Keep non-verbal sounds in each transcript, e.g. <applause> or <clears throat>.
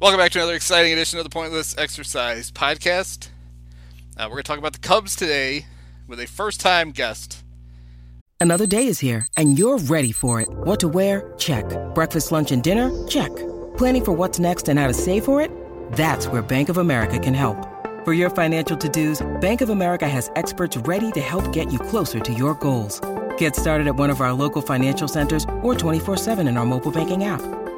Welcome back to another exciting edition of the Pointless Exercise Podcast. Uh, we're going to talk about the Cubs today with a first time guest. Another day is here, and you're ready for it. What to wear? Check. Breakfast, lunch, and dinner? Check. Planning for what's next and how to save for it? That's where Bank of America can help. For your financial to dos, Bank of America has experts ready to help get you closer to your goals. Get started at one of our local financial centers or 24 7 in our mobile banking app.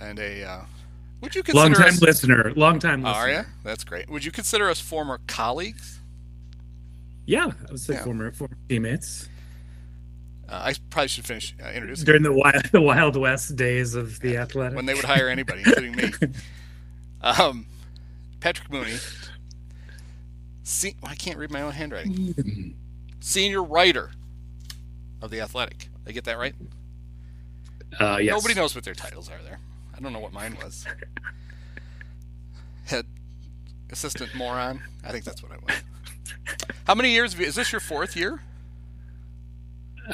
And a. Uh, would you consider Long time us, listener. Long time listener. are you? That's great. Would you consider us former colleagues? Yeah, I would say Yeah. former former teammates Uh, I probably should finish uh, introducing during the wild <laughs> the Wild West days of the Athletic. when they would hire anybody, including me. <laughs> Um, Patrick Mooney. Se- I can't read my own handwriting. <laughs> Senior writer of the Athletic. Did I get that right? uh, yes. Nobody knows what their titles are there. I don't know what mine was. Head assistant moron. I think that's what I was. How many years? Have you, is this your fourth year?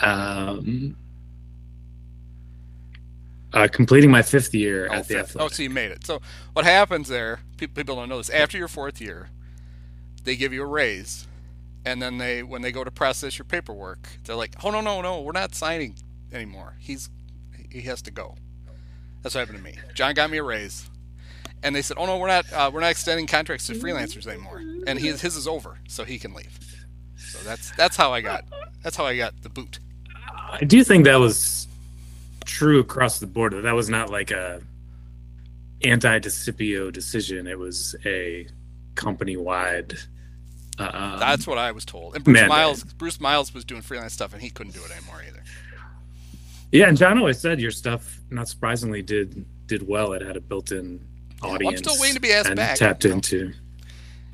Um, uh, completing my fifth year Oh, at the fifth. Oh, so you made it. So what happens there? People, people don't know this. After your fourth year, they give you a raise, and then they, when they go to process your paperwork, they're like, "Oh no, no, no, we're not signing anymore. He's he has to go." That's what happened to me. John got me a raise, and they said, "Oh no, we're not uh, we're not extending contracts to freelancers anymore, and his his is over, so he can leave." So that's that's how I got that's how I got the boot. I do think that was true across the board. That was not like a anti-Discipio decision. It was a company-wide. Uh, That's what I was told. And Bruce Miles Bruce Miles was doing freelance stuff, and he couldn't do it anymore either. Yeah, and John always said your stuff, not surprisingly, did did well. It had a built-in well, I'm still waiting to be asked and back, Tapped you know. into.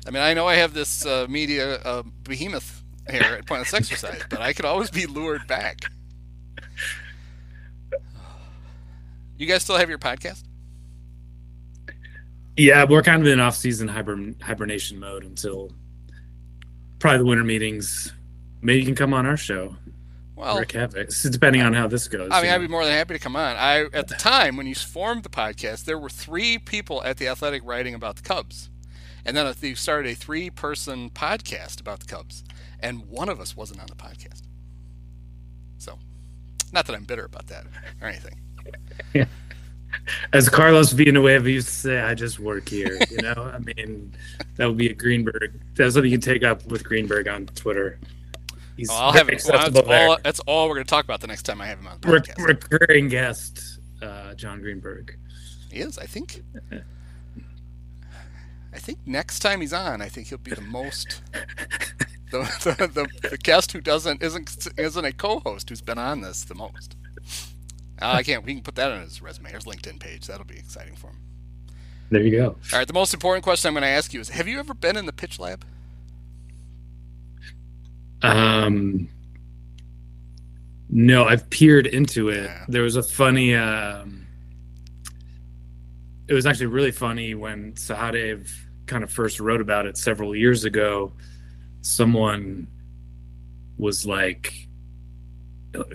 I mean, I know I have this uh, media uh, behemoth here at Pointless Exercise, but I could always be lured back. You guys still have your podcast? Yeah, we're kind of in off-season hibern- hibernation mode until probably the winter meetings. Maybe you can come on our show, Well, Rick depending on how this goes. I mean, you I'd be more than happy to come on. I at the time when you formed the podcast, there were three people at the Athletic writing about the Cubs, and then they started a three-person podcast about the Cubs, and one of us wasn't on the podcast. So, not that I'm bitter about that or anything. <laughs> As Carlos Villanueva used to say, I just work here. You know, I mean, that would be a Greenberg. That's something you can take up with Greenberg on Twitter. He's Well, I'll have very it. Well, that's, there. all, that's all we're going to talk about the next time I have him on the Re- podcast. recurring guest, uh, John Greenberg. He is, I think. <laughs> I think next time he's on, I think he'll be the most <laughs> the, the, the, the guest who doesn't isn't isn't a co-host who's been on this the most. Uh, I can't. We can put that on his resume, his LinkedIn page. That'll be exciting for him. There you go. All right. The most important question I'm going to ask you is: Have you ever been in the pitch lab? Um, no, I've peered into it. Yeah. There was a funny. Um, it was actually really funny when Sahadev kind of first wrote about it several years ago. Someone was like,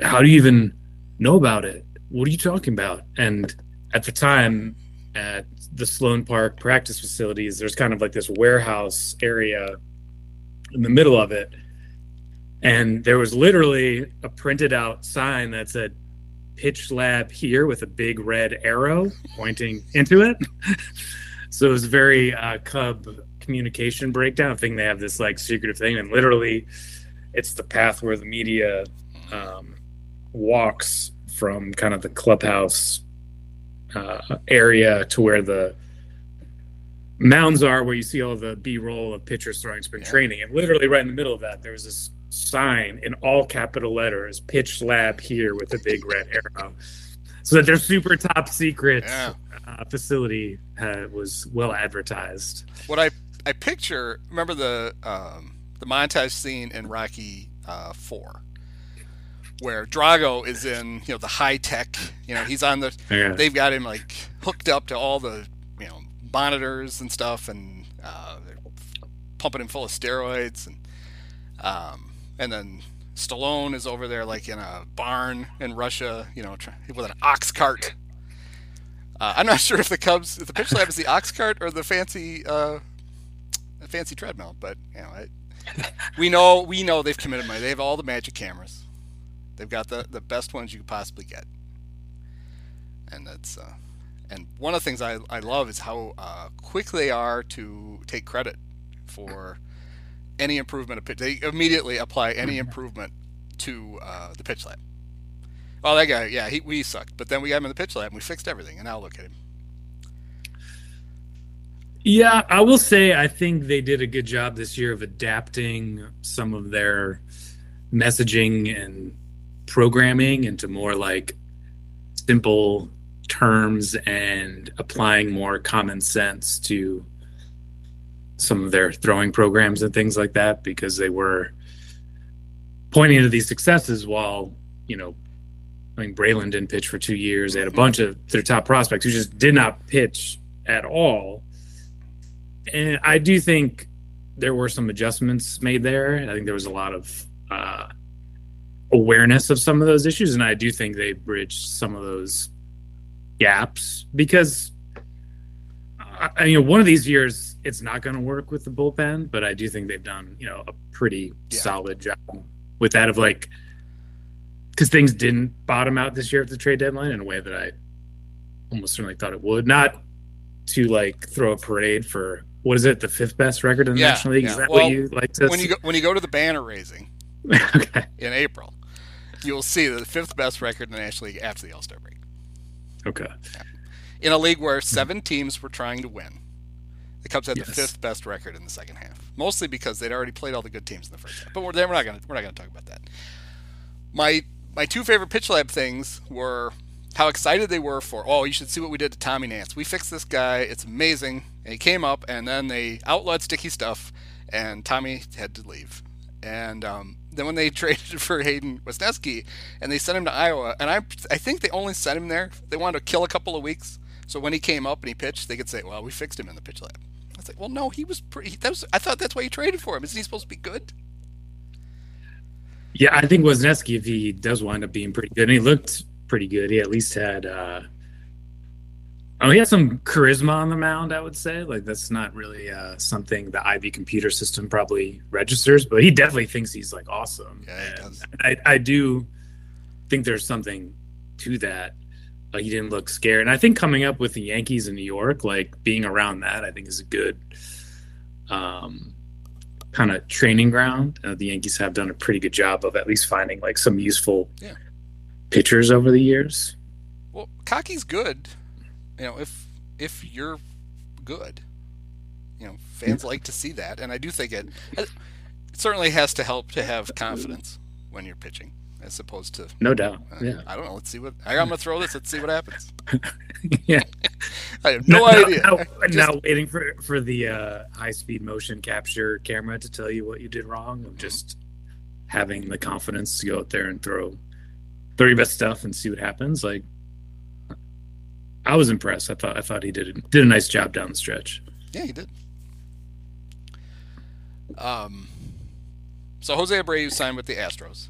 "How do you even know about it? What are you talking about?" And at the time, at the Sloan Park practice facilities, there's kind of like this warehouse area in the middle of it and there was literally a printed out sign that said pitch lab here with a big red arrow pointing into it. So it was very uh, cub communication breakdown i think they have this like secretive thing. And literally it's the path where the media um, walks from kind of the clubhouse uh, area to where the mounds are where you see all the b-roll of pitchers throwing. Spring yeah. training. And literally right in the middle of that there was this sign in all capital letters pitch lab here with a big red arrow so that their super top secret yeah. uh, facility uh, was well advertised what i i picture remember the um, the montage scene in rocky uh, 4 where Drago is in, you know, the high tech. You know, he's on the. Yeah. They've got him like hooked up to all the, you know, monitors and stuff, and uh, they're pumping him full of steroids, and um, and then Stallone is over there like in a barn in Russia, you know, with an ox cart. Uh, I'm not <laughs> sure if the Cubs, if the pitch lab is the ox cart or the fancy, uh, fancy treadmill, but you know, it, we know we know they've committed money. They have all the magic cameras. They've got the, the best ones you could possibly get. And that's uh, and one of the things I, I love is how uh, quick they are to take credit for any improvement of pitch. They immediately apply any improvement to uh, the pitch lab. Well, that guy, yeah, he, we sucked, but then we got him in the pitch lab and we fixed everything, and now look at him. Yeah, I will say I think they did a good job this year of adapting some of their messaging and programming into more like simple terms and applying more common sense to some of their throwing programs and things like that because they were pointing to these successes while you know I mean Brailyn didn't pitch for two years. They had a bunch of their top prospects who just did not pitch at all. And I do think there were some adjustments made there. I think there was a lot of uh, awareness of some of those issues, and I do think they bridged some of those gaps because I, you know one of these years it's not going to work with the bullpen, but I do think they've done you know a pretty yeah. solid job with that of like because things didn't bottom out this year at the trade deadline in a way that I almost certainly thought it would. Not to like throw a parade for what is it the fifth best record in the yeah, National League? Yeah. Is that well, what you like to? When you go, when you go to the banner raising <laughs> okay. in April, you'll see the fifth best record in the National League after the All Star break. Okay. In a league where seven teams were trying to win, the Cubs had yes. the fifth best record in the second half, mostly because they'd already played all the good teams in the first half. But we're, we're not going to we're not going to talk about that. My my two favorite pitch lab things were how excited they were for oh you should see what we did to Tommy Nance. We fixed this guy. It's amazing. And he came up and then they outlawed sticky stuff and Tommy had to leave. And um, then when they <laughs> traded for Hayden Wesneski and they sent him to Iowa, and I I think they only sent him there. They wanted to kill a couple of weeks, so when he came up and he pitched, they could say, "Well, we fixed him in the pitch lab." I was like, "Well, no, he was pretty. That was I thought that's why you traded for him. Isn't he supposed to be good?" Yeah, I think Wesneski, if he does wind up being pretty good, and he looked pretty good. He at least had uh, Oh, he had some charisma on the mound, I would say. Like that's not really uh, something the Ivy computer system probably registers, but he definitely thinks he's like awesome. Yeah, does I, I do think there's something to that. He didn't look scared, and I think coming up with the Yankees in New York, like being around that, I think is a good um, kind of training ground. Uh, the Yankees have done a pretty good job of at least finding like some useful yeah. pitchers over the years. Well, Cocky's good you know, if if you're good, you know, fans like to see that, and I do think it, it certainly has to help to have confidence when you're pitching, as opposed to no doubt. Uh, yeah, I don't know. Let's see what I, am gonna throw this. Let's see what happens. <laughs> <laughs> yeah, I have no, no idea. Now, <laughs> Just, now, waiting for for the uh, high speed motion capture camera to tell you what you did wrong. Of just having the confidence to go out there and throw throw your best stuff and see what happens. Like I was impressed. I thought I thought he did did a nice job down the stretch. Yeah, he did. Um, so Jose Abreu signed with the Astros,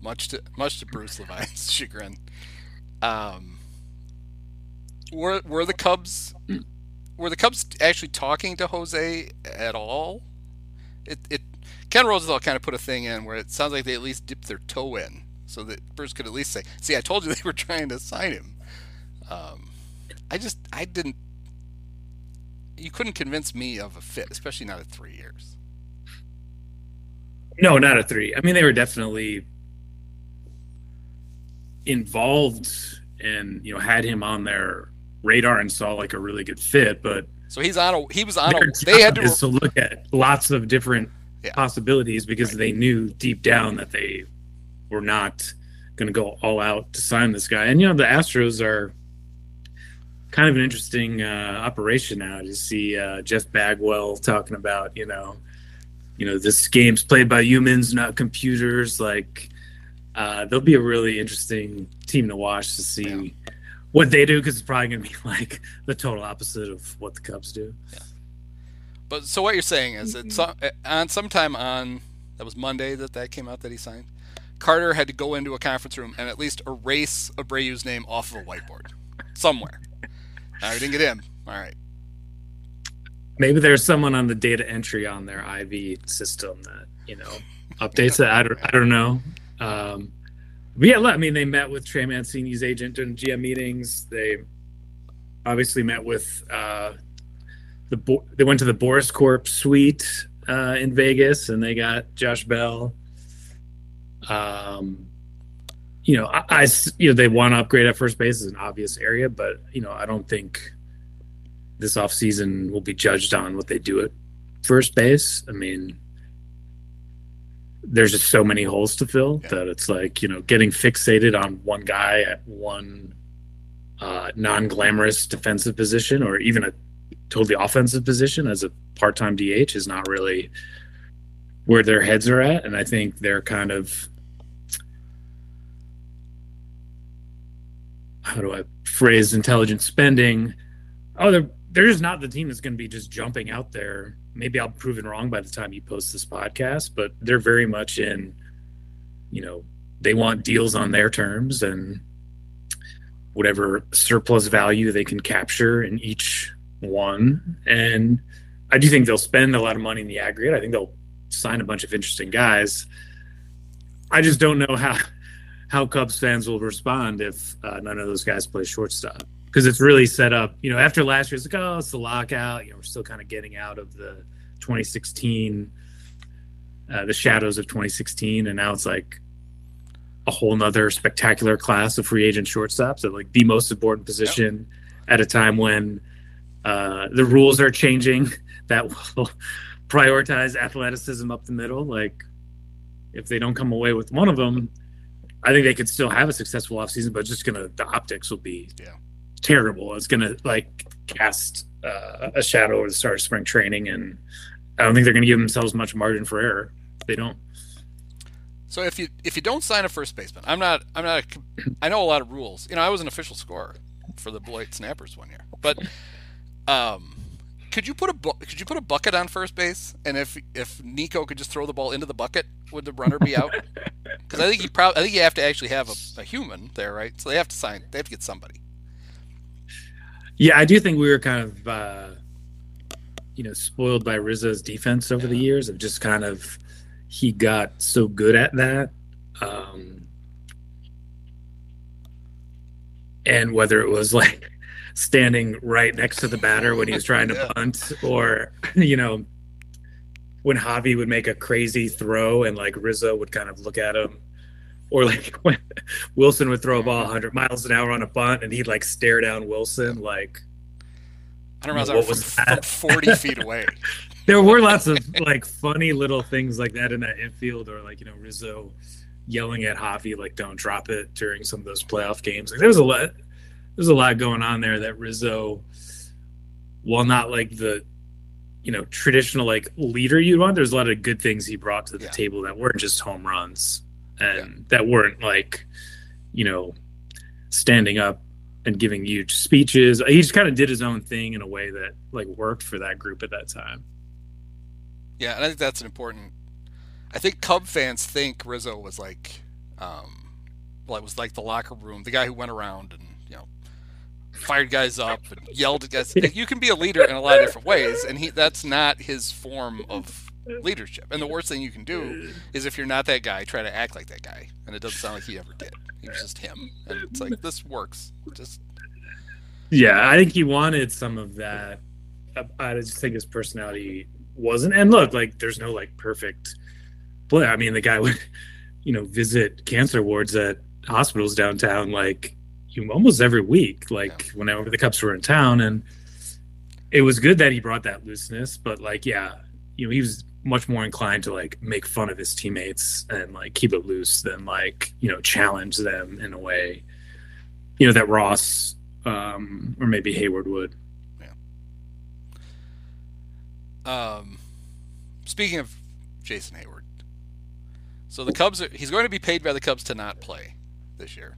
much to much to Bruce Levine's <laughs> chagrin. Um, were were the Cubs were the Cubs actually talking to Jose at all? It it Ken Rosenthal kind of put a thing in where it sounds like they at least dipped their toe in, so that Bruce could at least say, "See, I told you <laughs> they were trying to sign him." Um, I just I didn't. You couldn't convince me of a fit, especially not at three years. No, not at three. I mean, they were definitely involved and you know had him on their radar and saw like a really good fit, but So he's on a he was on a they had to is to look at lots of different Yeah. possibilities because they knew deep down that they were not going to go all out to sign this guy. And you know, the Astros are kind of an interesting uh, operation now to see uh, Jeff Bagwell talking about, you know, you know, this game's played by humans, not computers. Like, uh, they'll be a really interesting team to watch to see Yeah. what they do because it's probably going to be <laughs> like the total opposite of what the Cubs do. But so what you're saying is that Mm-hmm. some, on sometime on that was Monday that that came out that he signed. Carter had to go into a conference room and at least erase Abreu's name off of a whiteboard somewhere. I didn't get in. All right. Maybe there's someone on the data entry on their IV system that you know updates it. I don't, I don't know. Um, but yeah, I mean, they met with Trey Mancini's agent during GM meetings. They obviously met with uh, the Bo- they went to the Boras Corp suite uh, in Vegas, and they got Josh Bell. Um, you know, I, I you know they want to upgrade at first base is an obvious area, but you know, I don't think this offseason will be judged on what they do at first base. I mean, there's just so many holes to fill Yeah. that it's like, you know, getting fixated on one guy at one uh, non glamorous defensive position or even a totally offensive position as a part time DH is not really where their heads are at. And I think they're kind of, how do I phrase intelligent spending? Oh, they're they're just not the team that's going to be just jumping out there. Maybe I'll prove it wrong by the time you post this podcast, but they're very much in, you know, they want deals on their terms and whatever surplus value they can capture in each one. And I do think they'll spend a lot of money in the aggregate. I think they'll sign a bunch of interesting guys. I just don't know how how Cubs fans will respond if uh, none of those guys play shortstop because it's really set up. You know, after last year, it's like, oh, it's the lockout. You know, we're still kind of getting out of the 2016, uh, the shadows of 2016, and now it's like a whole nother spectacular class of free agent shortstops at like the most important position at a time when uh, the rules are changing <laughs> that will prioritize athleticism up the middle. Like, if they don't come away with one of them, I think they could still have a successful offseason, but just gonna the optics will be Yeah. Terrible. It's gonna like cast uh, a shadow over the start of spring training, and I don't think they're gonna give themselves much margin for error. They don't. So if you if you don't sign a first baseman, I'm not I'm not a, I know a lot of rules. You know, I was an official scorer for the Beloit Snappers one year. But um could you put a bu- could you put a bucket on first base and if if Nico could just throw the ball into the bucket, would the runner be out? Cuz I think you probably I think you have to actually have a, a human there, right? So they have to sign they have to get somebody. Yeah, I do think we were kind of, uh, you know, spoiled by Rizzo's defense over the years of just kind of he got so good at that. Um, and whether it was like standing right next to the batter when he was trying to <laughs> Yeah. bunt, or you know, when Javi would make a crazy throw and like Rizzo would kind of look at him, or like <laughs> when Wilson would throw a ball 100 miles an hour on a bunt and he'd like stare down Wilson. Like I don't know What was, from, that? from 40 feet <laughs> away. there were lots of like funny little things like that in that infield, or like you know Rizzo yelling at Javi like "Don't drop it" during some of those playoff games. Like there was a lot, there's a lot going on there that Rizzo, while not like the you know traditional like leader you want, there's a lot of good things he brought to the Yeah. table that weren't just home runs and that weren't like you know standing up and giving huge speeches. He just kind of did his own thing in a way that like worked for that group at that time. Yeah, and I think that's an important. I think Cub fans think Rizzo was like, um, well, it was like the locker room, the guy who went around and you know fired guys up and yelled at guys. You can be a leader in a lot of different ways, and he that's not his form of leadership. And the worst thing you can do is if you're not that guy, try to act like that guy, and it doesn't sound like he ever did. He was just him, and it's like this works. Just Yeah, I think he wanted some of that. I- just think his personality wasn't. And look, like, there's no like perfect play. I mean, the guy would, <laughs> you know, visit cancer wards at hospitals downtown like you almost every week, like whenever the Cubs were in town. And it was good that he brought that looseness, but like, yeah, you know, he was much more inclined to like make fun of his teammates and like keep it loose than like, you know, challenge them in a way, you know, that Ross um, or maybe Heyward would. Yeah. Um, speaking of Jason Heyward, so the Cubs are, he's going to be paid by the Cubs to not play this year.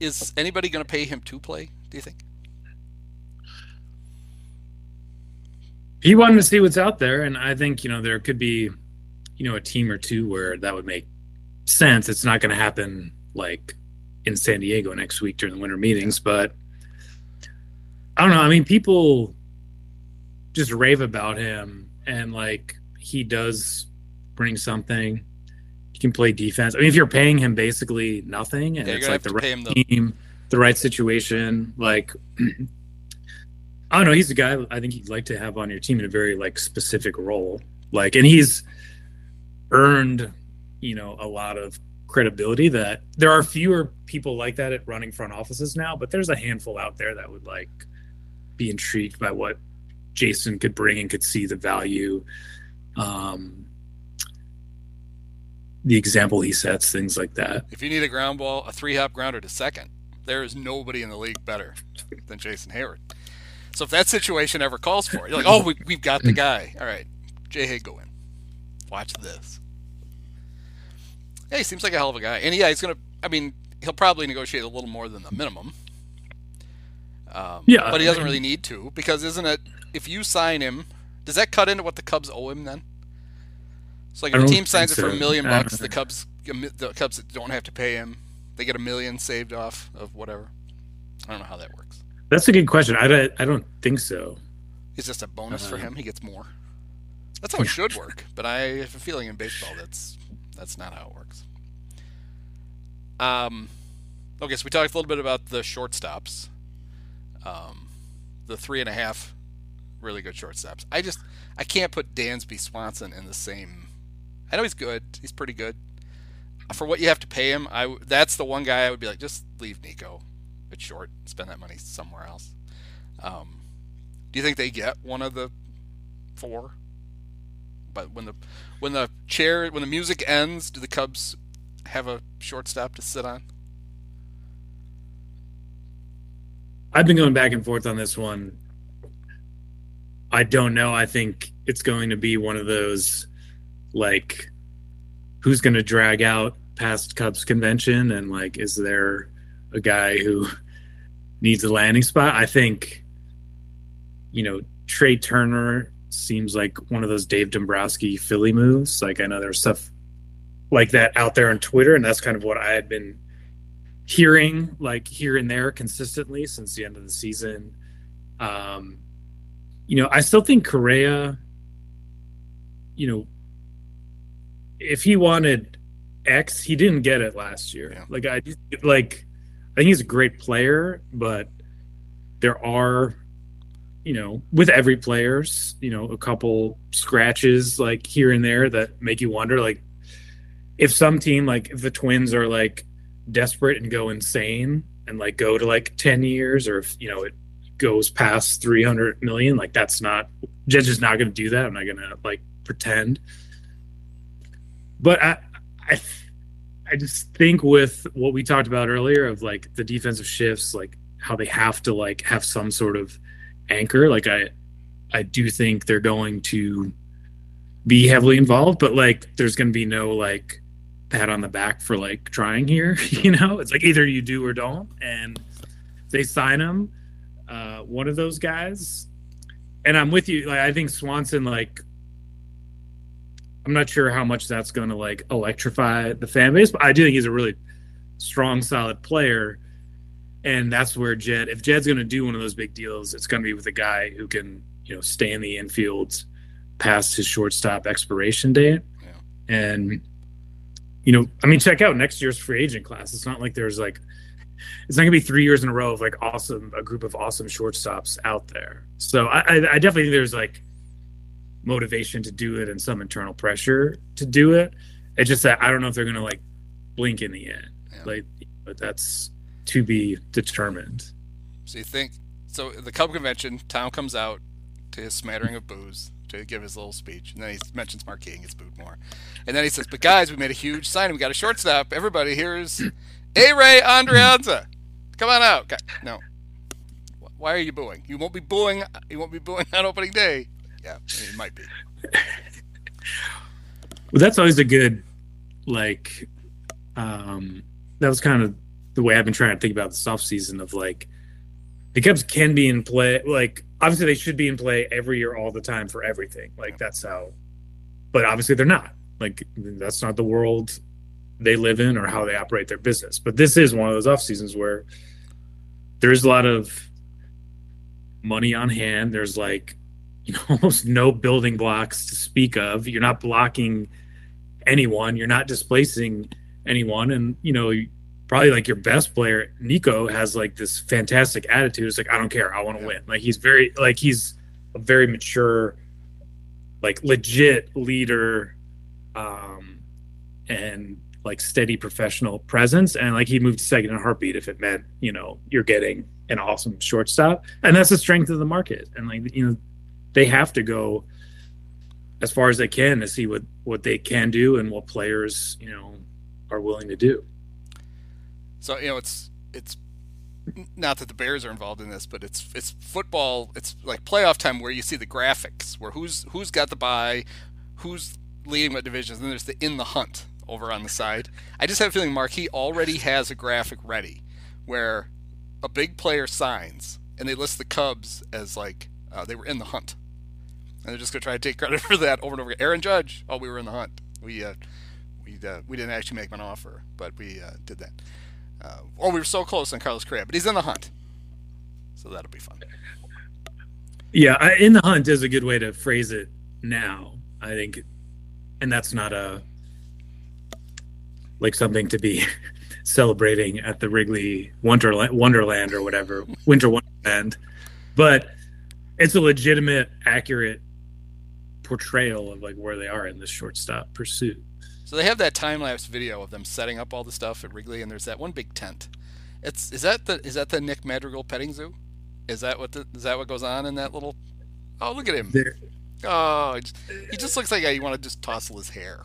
Is anybody going to pay him to play? Do you think? He wanted to see what's out there, and I think you know there could be, you know, a team or two where that would make sense. It's not going to happen like in San Diego next week during the winter meetings, but I don't know. I mean, people just rave about him, and like he does bring something. He can play defense. I mean, if you're paying him basically nothing, and Yeah, it's like the right the- team, the right situation, like <clears throat> I don't know. He's a guy I think you'd like to have on your team in a very like specific role. Like, and he's earned, you know, a lot of credibility that there are fewer people like that at running front offices now, but there's a handful out there that would like be intrigued by what Jason could bring and could see the value. Um, the example he sets, things like that. If you need a ground ball, a three hop grounder to second, there is nobody in the league better than Jason Heyward. So if that situation ever calls for it, you're like, oh, we, we've got the guy. All right, Jay in. Watch this. Yeah, he seems like a hell of a guy. And yeah, he's going to, I mean, he'll probably negotiate a little more than the minimum. Um, Yeah, But he doesn't mean- really need to because isn't it, if you sign him, does that cut into what the Cubs owe him then? So like if a team signs it for a million bucks, the Cubs the Cubs don't have to pay him. They get a million saved off of whatever. I don't know how that works. That's a good question. I don't, I don't think so. It's just a bonus for Uh, him. He gets more. That's how it should work. But I have a feeling in baseball that's that's not how it works. Um, okay, so we talked a little bit about the shortstops. Um, the three and a half really good shortstops. I just I can't put Dansby Swanson in the same. I know he's good. He's pretty good. For what you have to pay him, I that's the one guy I would be like, just leave Nico at short, spend that money somewhere else. Um, do you think they get one of the four? But when the when the chair when the music ends, do the Cubs have a shortstop to sit on? I've been going back and forth on this one. I don't know. I think it's going to be one of those like who's going to drag out past Cubs convention and like is there a guy who needs a landing spot? I think you know, Trea Turner seems like one of those Dave Dombrowski Philly moves. Like I know there's stuff like that out there on Twitter and that's kind of what I had been hearing like here and there consistently since the end of the season. Um, you know, I still think Correa, you know, if he wanted X, he didn't get it last year. Yeah. Like I like I think he's a great player, but there are you know, with every players, you know, a couple scratches like here and there that make you wonder like if some team like if the twins are like desperate and go insane and like go to like 10 years or if you know it goes past 300 million like that's not Jed's just not going to do that. I'm not going to like pretend. But i i i just think with what we talked about earlier of like the defensive shifts like how they have to like have some sort of anchor like i i do think they're going to be heavily involved but like there's going to be no like pat on the back for like trying here. <laughs> You know, it's like either you do or don't, and they sign him, uh, one of those guys. And I'm with you. Like I think Swanson, like, I'm not sure how much that's going to like electrify the fan base, but I do think he's a really strong, solid player. And that's where Jed, if Jed's going to do one of those big deals, it's going to be with a guy who can, you know, stay in the infield past his shortstop expiration date. Yeah. And you know, I mean, check out next year's free agent class. It's not like there's like, it's not gonna be three years in a row of like awesome, a group of awesome shortstops out there. So I, I, I definitely think there's like motivation to do it and some internal pressure to do it. It's just that I don't know if they're gonna like blink in the end. Yeah. Like, but that's to be determined. So you think so? The Cub convention, Tom comes out. to his smattering of booze to give his little speech, and then he mentions Marquee and gets booed more, and then he says, "But guys, we made a huge signing. We got a shortstop. Everybody, here's A. Ray Andreanza. Come on out." No, why are you booing? You won't be booing. You won't be booing on opening day. Yeah, it might be. <laughs> well, that's always a good, like, um, that was kind of the way I've been trying to think about this off season of like, the Cubs can be in play. Like, obviously, they should be in play every year, all the time for everything. Like, that's how. But obviously, they're not. Like, that's not the world they live in or how they operate their business. But this is one of those off seasons where there's a lot of money on hand. There's like you <laughs> know almost no building blocks to speak of. You're not blocking anyone. You're not displacing anyone, and you know probably like your best player, Nico, has like this fantastic attitude. It's like I don't care, I want to win. Like he's very like he's a very mature, like legit leader, um, and like steady professional presence and like he moved second in a heartbeat if it meant you know you're getting an awesome shortstop and that's the strength of the market and like you know they have to go as far as they can to see what what they can do and what players you know are willing to do so you know it's it's not that the bears are involved in this but it's it's football it's like playoff time where you see the graphics where who's who's got the buy who's leading what divisions and there's the in the hunt over on the side. I just have a feeling Marquee already has a graphic ready where a big player signs and they list the Cubs as like uh, they were in the hunt. And they're just going to try to take credit <laughs> for that over and over again. Aaron Judge, oh, we were in the hunt. We uh, we uh, we didn't actually make him an offer, but we uh, did that. Uh, oh, we were so close on Carlos Correa, but he's in the hunt, so that'll be fun. Yeah, in the hunt is a good way to phrase it now. I think, and that's not a like something to be <laughs> celebrating at the Wrigley Wonderland, Wonderland or whatever, Winter Wonderland. But it's a legitimate, accurate portrayal of like where they are in this shortstop pursuit. So they have that time lapse video of them setting up all the stuff at Wrigley, and there's that one big tent. It's is that the is that the Nick Madrigal petting zoo? Is that what the, is that what goes on in that little? Oh, look at him! There. Oh, he just, looks like you want to just tousle his hair.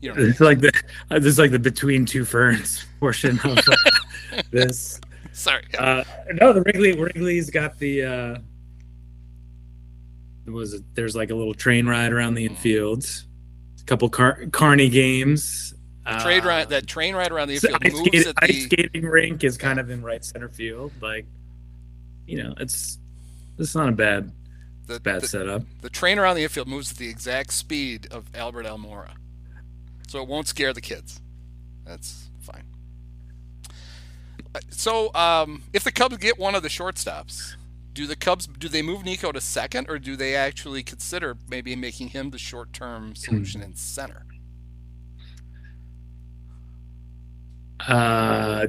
You know, it's like the this is like the between two ferns <laughs> portion of uh, <laughs> this. Sorry. Uh, no, the Wrigley Wrigley's got the. Uh, was? There's like a little train ride around the infield. A couple car- carny games. Trade ride, that train ride around the infield. Ice, skate, the... ice skating rink is kind of in right center field. Like, you know, it's it's not a bad the, bad the, setup. The train around the infield moves at the exact speed of Albert Almora so it won't scare the kids. That's fine. Uh, so, um, if the Cubs get one of the shortstops, do the Cubs do they move Nico to second, or do they actually consider maybe making him the short-term solution in center? Uh,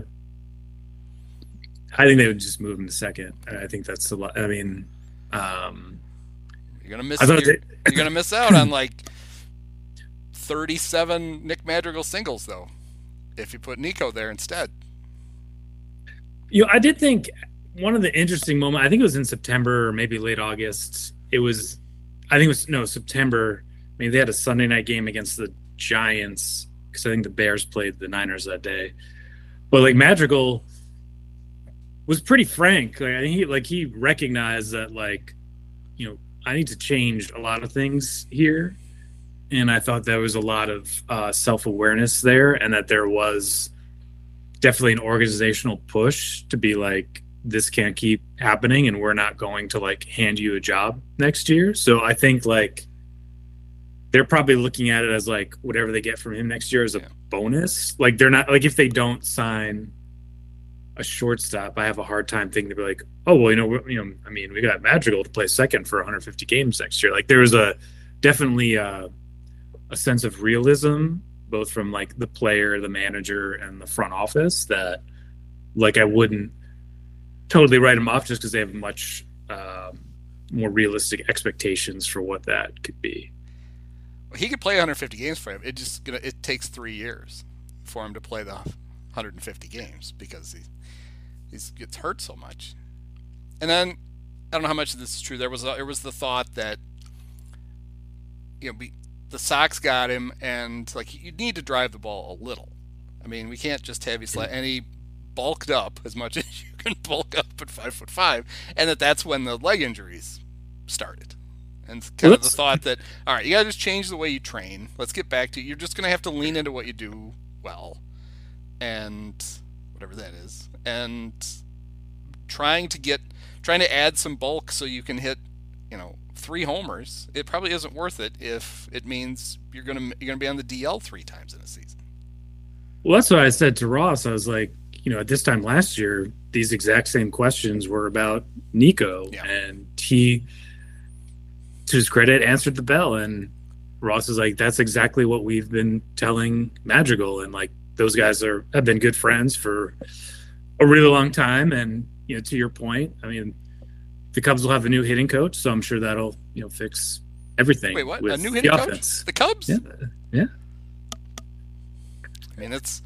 I think they would just move him to second. I think that's a lot. I mean, um, you're gonna miss. You're, they... you're gonna miss out on like 37 Nick Madrigal singles, though, if you put Nico there instead. You know, I did think one of the interesting moments, I think it was in September or maybe late August. It was, I think it was, no, September. I mean, they had a Sunday night game against the Giants because I think the Bears played the Niners that day. But like Madrigal was pretty frank. Like he like he recognized that like, you know, I need to change a lot of things here and I thought there was a lot of uh, self awareness there, and that there was definitely an organizational push to be like, this can't keep happening, and we're not going to like hand you a job next year. So I think like they're probably looking at it as like whatever they get from him next year is a yeah. bonus. Like they're not like if they don't sign a shortstop, I have a hard time thinking to be like, oh well, you know, you know, I mean, we got Madrigal to play second for 150 games next year. Like there was a definitely. Uh, a sense of realism both from like the player the manager and the front office that like i wouldn't totally write them off just because they have much um, more realistic expectations for what that could be well, he could play 150 games for him it just gonna it takes three years for him to play the 150 games because he he gets hurt so much and then I don't know how much of this is true. There was a, there was the thought that you know, we, the Sox got him, and like you need to drive the ball a little. I mean, we can't just have you slide. And he bulked up as much <laughs> as you can bulk up at five foot five, and that that's when the leg injuries started. And kind of the thought that all right, you gotta just change the way you train. Let's get back to you're just gonna have to lean into what you do well, and whatever that is, and trying to get trying to add some bulk so you can hit, you know, three homers. It probably isn't worth it if it means you're gonna you're gonna be on the DL three times in a season. Well, that's what I said to Ross. I was like, you know, at this time last year, these exact same questions were about Nico, yeah. and he, to his credit, answered the bell. And Ross is like, that's exactly what we've been telling Madrigal, and like those guys are have been good friends for a really long time. And you know, to your point, I mean, the Cubs will have a new hitting coach, so I'm sure that'll you know fix everything. Wait, what? A new hitting coach? Offense. The Cubs? Yeah, yeah. I mean, that's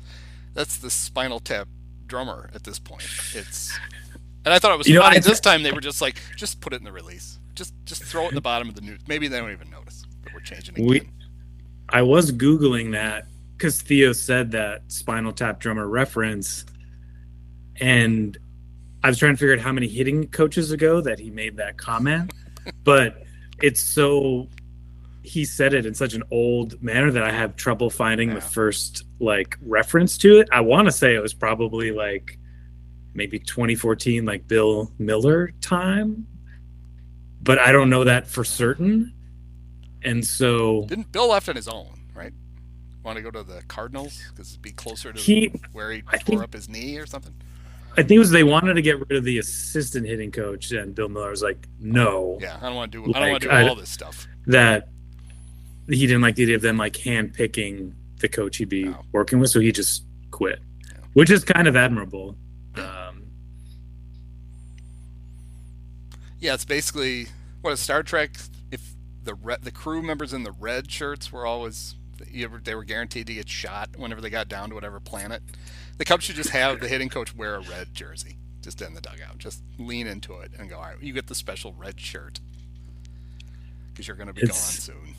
that's the Spinal Tap drummer at this point. It's <laughs> and I thought it was you funny. Know, this time they were just like, just put it in the release. Just just throw it in the bottom of the news. Maybe they don't even notice that we're changing again. We, I was googling that because Theo said that Spinal Tap drummer reference, and I was trying to figure out how many hitting coaches ago that he made that comment, but it's so he said it in such an old manner that I have trouble finding yeah. the first like reference to it. I want to say it was probably like maybe 2014, like Bill Mueller time, but I don't know that for certain. And so, didn't Bill left on his own, right? Want to go to the Cardinals because it'd be closer to he, where he I tore think, up his knee or something. I think it was they wanted to get rid of the assistant hitting coach, and Bill Mueller was like, "No, yeah, I don't want to do. Like, I don't want to do all this stuff." That he didn't like the idea of them like hand picking the coach he'd be working with, so he just quit, yeah. which is kind of admirable. Um, yeah, it's basically what a Star Trek. If the re- the crew members in the red shirts were always they were guaranteed to get shot whenever they got down to whatever planet. The Cubs should just have the hitting coach wear a red jersey just in the dugout. Just lean into it and go, all right, you get the special red shirt because you're going to be it's, gone soon.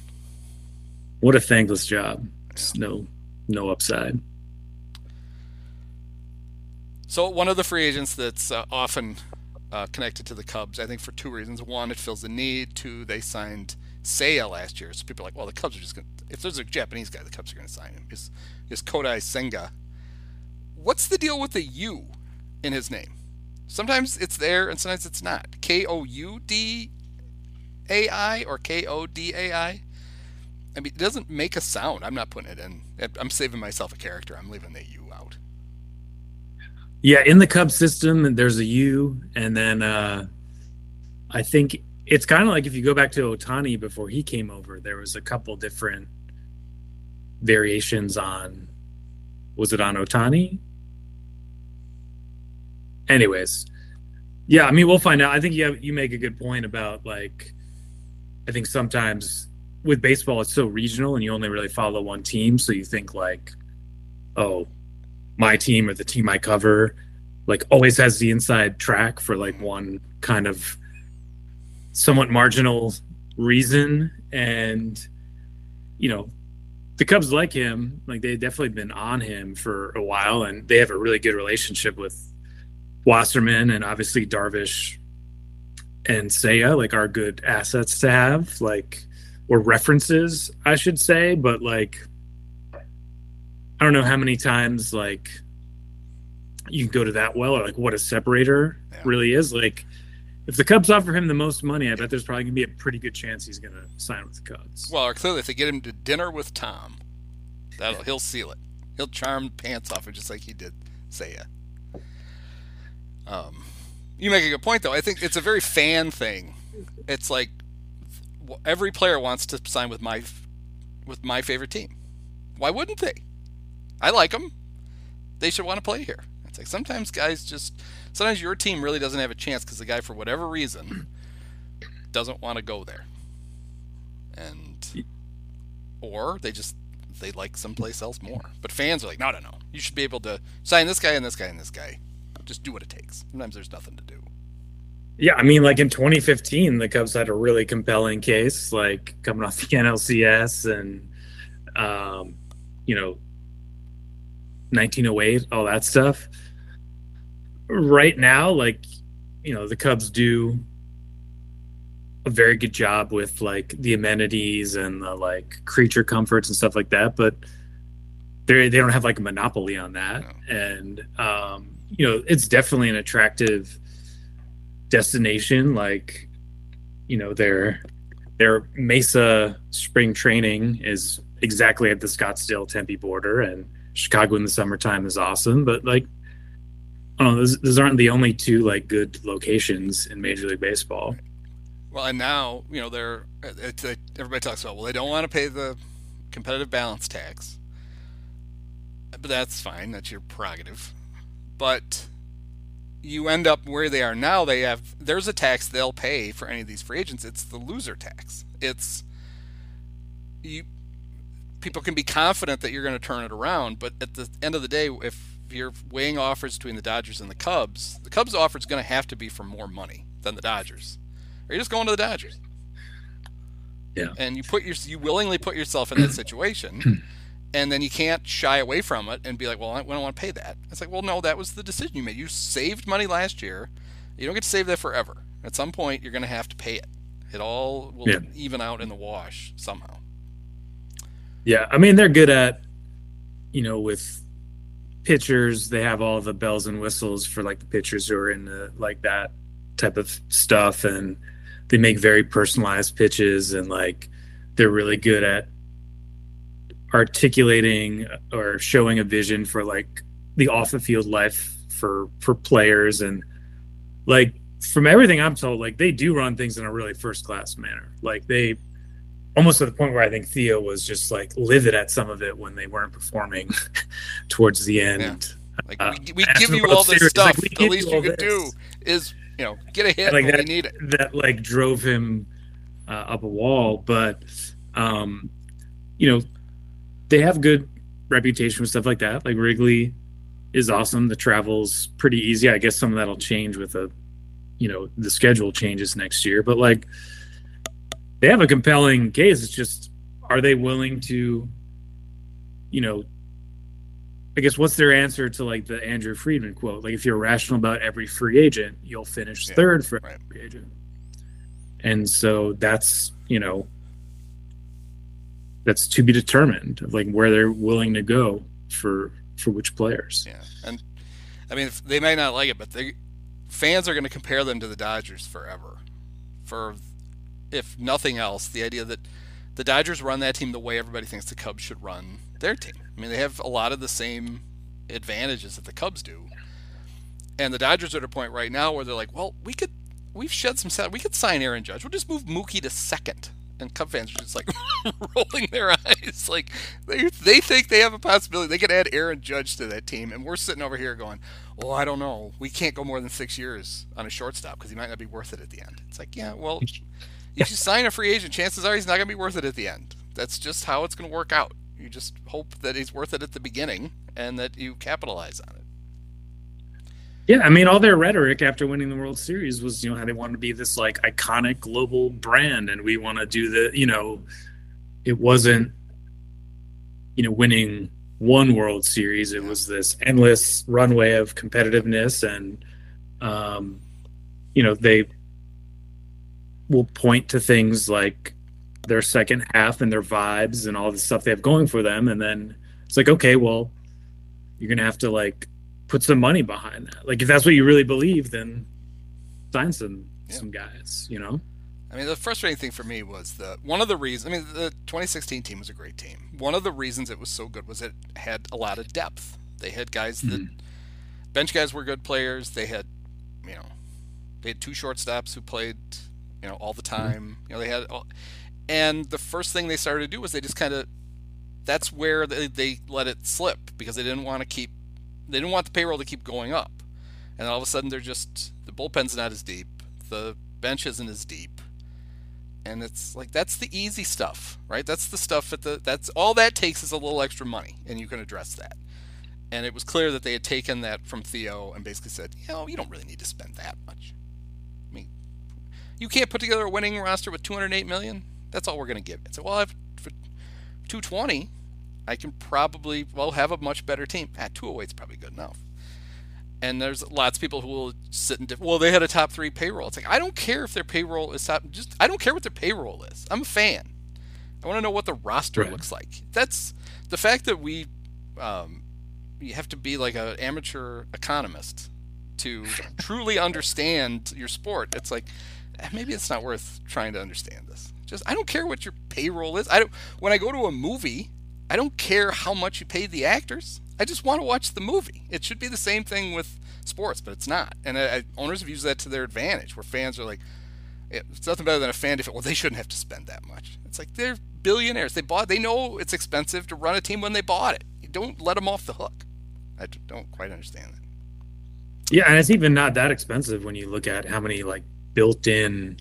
What a thankless job. Yeah. No, no upside. So one of the free agents that's uh, often uh, connected to the Cubs, I think for two reasons. One, it fills the need. Two, they signed Seiya last year, so people are like, well, the Cubs are just going. to If there's a Japanese guy, the Cubs are going to sign him. Is is Kodai Senga? What's the deal with the U in his name? Sometimes it's there, and sometimes it's not. K O U D A I or K O D A I. I mean, it doesn't make a sound. I'm not putting it in. I'm saving myself a character. I'm leaving the U out. Yeah, in the Cub system, there's a U, and then uh, I think it's kind of like if you go back to Otani before he came over, there was a couple different variations on. Was it on Otani? Anyways, yeah, I mean, we'll find out. I think you have, you make a good point about like, I think sometimes with baseball it's so regional and you only really follow one team. So you think like oh my team or the team i cover like always has the inside track for like mm-hmm. one kind of somewhat marginal reason. And you know the cubs like him like they've definitely been on him for a while and they have a really good relationship with wasserman and obviously darvish and Seiya like are good assets to have. Like or references, I should say, but like I don't know how many times like you can go to that well or like what a separator yeah. really is. Like if the Cubs offer him the most money, I bet there's probably gonna be a pretty good chance he's gonna sign with the Cubs. Well, or clearly if they get him to dinner with Tom, that'll he'll seal it. He'll charm pants off it just like he did Seiya. Um, you make a good point though. I think it's a very fan thing. It's like every player wants to sign with my with my favorite team. Why wouldn't they? I like them. They should want to play here. It's like sometimes guys just sometimes your team really doesn't have a chance because the guy for whatever reason <clears throat> doesn't want to go there, and or they just they like someplace else more. <clears throat> But fans are like, no, no, no. You should be able to sign this guy and this guy and this guy. Just do what it takes. Sometimes there's nothing to do. Yeah, I mean, like in 2015, the Cubs had a really compelling case, like coming off the <laughs> NLCS and, um, you know, 1908, all that stuff. Right now, like, you know, the Cubs do a very good job with like the amenities and the like creature comforts and stuff like that, but they they don't have like a monopoly on that. No. And um, you know, it's definitely an attractive destination. Like, you know, their their Mesa spring training is exactly at the Scottsdale Tempe border, and Chicago in the summertime is awesome. But like, oh, those, those aren't the only two like good locations in Major League Baseball. Well, and now you know they're it's, it, everybody talks about well they don't want to pay the competitive balance tax, but that's fine. That's your prerogative. But you end up where they are now. They have there's a tax they'll pay for any of these free agents. It's the loser tax. It's you. People can be confident that you're going to turn it around, but at the end of the day, if you're weighing offers between the Dodgers and the Cubs, the Cubs' offer is going to have to be for more money than the Dodgers Are you're just going to the Dodgers. Yeah. And you put your you willingly put yourself in that <clears throat> situation, and then you can't shy away from it and be like, well, I don't want to pay that. It's like, well, no, that was the decision you made. You saved money last year. You don't get to save that forever. At some point, you're going to have to pay it. It all will yeah. even out in the wash somehow. Yeah, I mean they're good at, you know, with pitchers. They have all the bells and whistles for like the pitchers who are in the like that type of stuff, and they make very personalized pitches and like they're really good at articulating or showing a vision for like the off the field life for for players and like from everything I'm told like they do run things in a really first class manner like they almost to the point where I think Theo was just like livid at some of it when they weren't performing <laughs> towards the end. Yeah. Like uh, we, we give you all this stuff. Like, the least you could do is you know, get a hit like that, need it. That like drove him uh, up a wall, but um, you know, they have good reputation with stuff like that. Like Wrigley is awesome. The travel's pretty easy. I guess some of that'll change with a, you know, the schedule changes next year. But like, they have a compelling case. It's just, are they willing to, you know, I guess what's their answer to like the Andrew Friedman quote? Like, if you're rational about every free agent, you'll finish yeah, third for right. every agent. And so that's you know that's to be determined of like where they're willing to go for for which players. Yeah, and I mean they may not like it, but they fans are going to compare them to the Dodgers forever. For if nothing else, the idea that the Dodgers run that team the way everybody thinks the Cubs should run their team. I mean, they have a lot of the same advantages that the Cubs do. And the Dodgers are at a point right now where they're like, well, we could, we've shed some. We could sign Aaron Judge. We'll just move Mookie to second. And Cub fans are just like <laughs> rolling their eyes. Like, they, they think they have a possibility. They could add Aaron Judge to that team. And we're sitting over here going, well, I don't know. We can't go more than six years on a shortstop because he might not be worth it at the end. It's like, yeah, well, <laughs> if you sign a free agent, chances are he's not going to be worth it at the end. That's just how it's going to work out. You just hope that he's worth it at the beginning and that you capitalize on it. Yeah, I mean, all their rhetoric after winning the World Series was, you know, how they wanted to be this like iconic global brand, and we want to do the, you know, it wasn't, you know, winning one World Series. It was this endless runway of competitiveness, and, um, you know, they will point to things like their second half and their vibes and all the stuff they have going for them and then it's like okay well you're gonna have to like put some money behind that like if that's what you really believe then sign some yeah. some guys you know I mean, the frustrating thing for me was the one of the reasons. I mean, the 2016 team was a great team. One of the reasons it was so good was it had a lot of depth. They had guys that mm-hmm. bench guys were good players. They had, you know, they had two shortstops who played, you know, all the mm-hmm. time. Mm-hmm. You know, they had, all, and the first thing they started to do was they just kind of that's where they, they let it slip because they didn't want to keep they didn't want the payroll to keep going up. And all of a sudden they're just the bullpen's not as deep, the bench isn't as deep. And it's like that's the easy stuff, right? That's the stuff that the that's all that takes is a little extra money and you can address that. And it was clear that they had taken that from Theo and basically said, you know, you don't really need to spend that much. I mean, You can't put together a winning roster with 208 million. That's all we're going to give. It's like, well, I've, for 220, I can probably well have a much better team. At 208 is probably good enough. And there's lots of people who will sit and well, they had a top three payroll. It's like I don't care if their payroll is top. Just I don't care what their payroll is. I'm a fan. I want to know what the roster right. looks like. That's the fact that we um, you have to be like an amateur economist to <laughs> truly understand your sport. It's like eh, maybe it's not worth trying to understand this. Just I don't care what your payroll is. I don't when I go to a movie, I don't care how much you pay the actors. I just want to watch the movie. It should be the same thing with sports, but it's not. And I, owners have used that to their advantage, where fans are like, it's nothing better than a fan defense. Well, they shouldn't have to spend that much. It's like they're billionaires. They bought. They know it's expensive to run a team when they bought it. You don't let them off the hook. I don't quite understand that. Yeah, and it's even not that expensive when you look at how many like built-in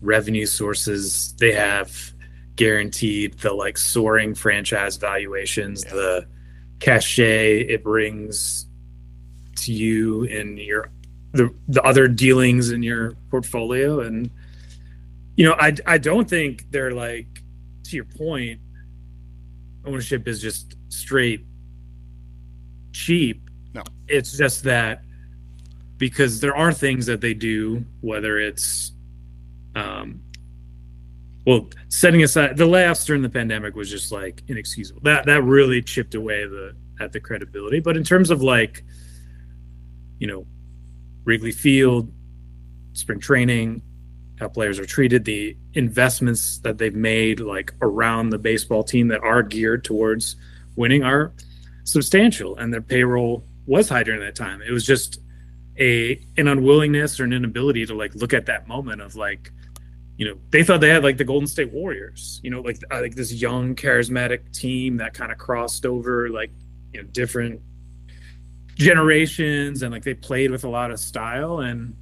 revenue sources they have guaranteed the like soaring franchise valuations, yeah. the cachet it brings to you and your the the other dealings in your portfolio and you know I I don't think they're like to your point ownership is just straight cheap. No. It's just that because there are things that they do, whether it's, um, well, setting aside the layoffs during the pandemic was just like inexcusable. That that really chipped away the at the credibility. But in terms of like, you know, Wrigley Field, spring training, how players are treated, the investments that they've made like around the baseball team that are geared towards winning are substantial, and their payroll was high during that time. It was just a an unwillingness or an inability to like look at that moment of like, you know, they thought they had like the Golden State Warriors, you know, like uh, like this young charismatic team that kind of crossed over like you know different generations and like they played with a lot of style and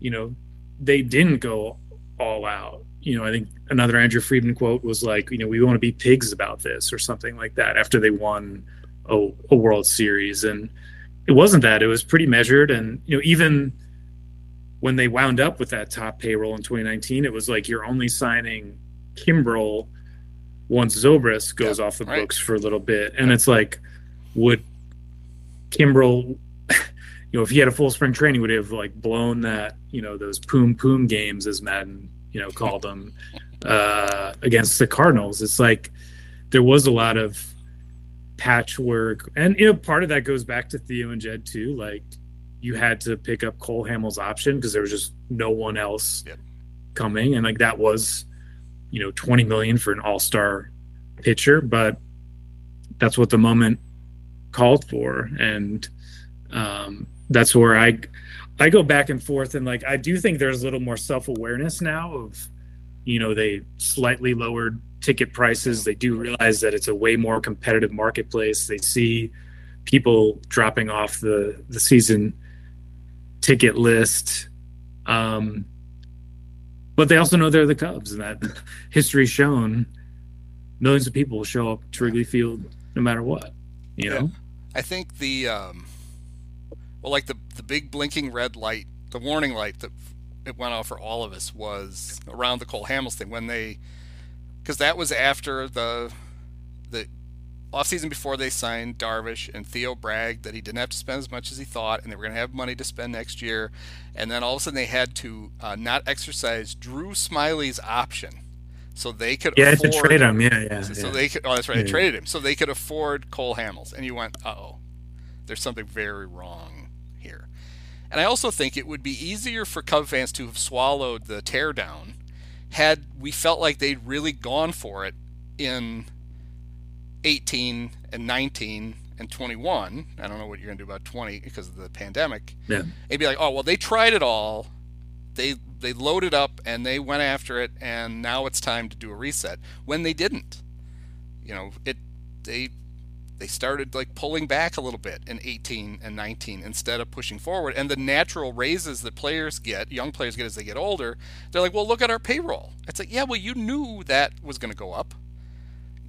you know they didn't go all out you know, I think another Andrew Friedman quote was like, you know, we want to be pigs about this or something like that after they won a, a World Series, and it wasn't that. It was pretty measured, and you know, even when they wound up with that top payroll in 2019, it was like you're only signing Kimbrel once Zobrist goes off the right. books for a little bit, and it's like, would Kimbrel, <laughs> you know, if he had a full spring training, would have like blown that, you know, those poom poom games as Maddon, you know, called them <laughs> uh, against the Cardinals. It's like there was a lot of patchwork, and you know, part of that goes back to Theo and Jed too. Like you had to pick up Cole Hamels' option because there was just no one else yep. coming, and like that was, you know, twenty million for an All Star pitcher, but that's what the moment called for, and um, that's where I I go back and forth, and like I do think there's a little more self awareness now of, you know, they slightly lowered ticket prices. They do realize that it's a way more competitive marketplace. They see people dropping off the the season ticket list. Um, but they also know they're the Cubs, and that history's shown millions of people will show up to Wrigley Field no matter what. You know, I think the um, well, like the the big blinking red light, the warning light that it went off for all of us was around the Cole Hamels thing when they because that was after the the offseason before they signed Darvish and Theo bragged that he didn't have to spend as much as he thought and they were going to have money to spend next year. And then all of a sudden they had to uh, not exercise Drew Smyly's option. So they could yeah, afford, to trade him. Yeah, yeah. So yeah. they could. Oh, that's right. Yeah. They traded him, so they could afford Cole Hamels. And you went, uh oh, there's something very wrong here. And I also think it would be easier for Cub fans to have swallowed the teardown had we felt like they'd really gone for it in 18 and 19 and 21. I don't know what you're going to do about 20 because of the pandemic. Yeah. It'd be like, oh, well, they tried it all. They they loaded up and they went after it, and now it's time to do a reset. When they didn't, you know, it they they started like pulling back a little bit in 18 and 19 instead of pushing forward. And the natural raises that players get, young players get as they get older, they're like, well, look at our payroll. It's like, yeah, well, you knew that was going to go up.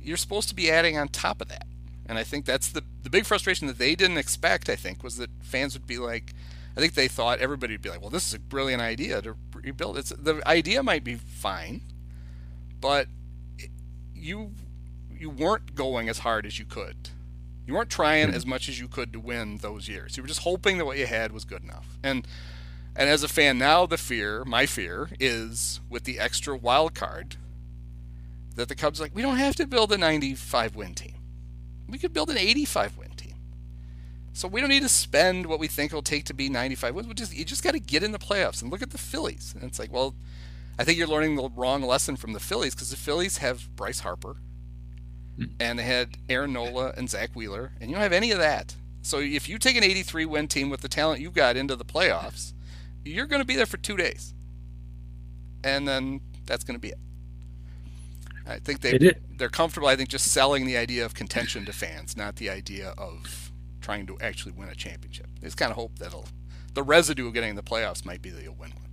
You're supposed to be adding on top of that. And I think that's the the big frustration that they didn't expect. I think was that fans would be like, I think they thought everybody would be like, well, this is a brilliant idea to rebuild. It's the idea might be fine, but you you weren't going as hard as you could. You weren't trying hmm. as much as you could to win those years. You were just hoping that what you had was good enough. And and as a fan now, the fear, my fear, is with the extra wild card that the Cubs like we don't have to build a 95 win team. We could build an 85 win team. So we don't need to spend what we think it'll take to be 95 wins. We just you just got to get in the playoffs and look at the Phillies. And it's like, well, I think you're learning the wrong lesson from the Phillies because the Phillies have Bryce Harper, hmm. and they had Aaron Nola and Zack Wheeler, and you don't have any of that. So if you take an 83 win team with the talent you've got into the playoffs, you're going to be there for two days, and then that's going to be it. I think they they're comfortable. I think just selling the idea of contention to fans, not the idea of trying to actually win a championship. They just kind of hope that'll the residue of getting in the playoffs might be that you'll win one.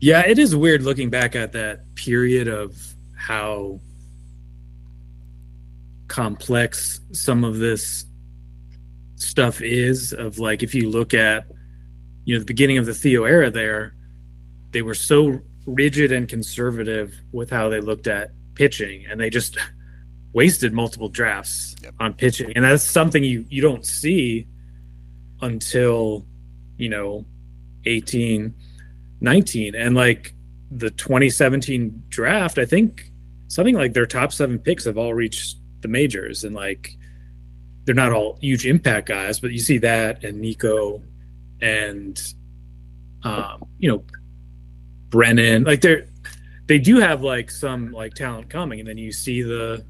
Yeah, it is weird looking back at that period of how complex some of this stuff is of like if you look at you know the beginning of the Theo era there they were so rigid and conservative with how they looked at pitching and they just <laughs> wasted multiple drafts yep. on pitching. And that's something you you don't see until you know 18 19 and like the 2017 draft i think something like their top seven picks have all reached the majors. And like they're not all huge impact guys but you see that and nico and um, you know brennen like they're they do have like some like talent coming and then you see the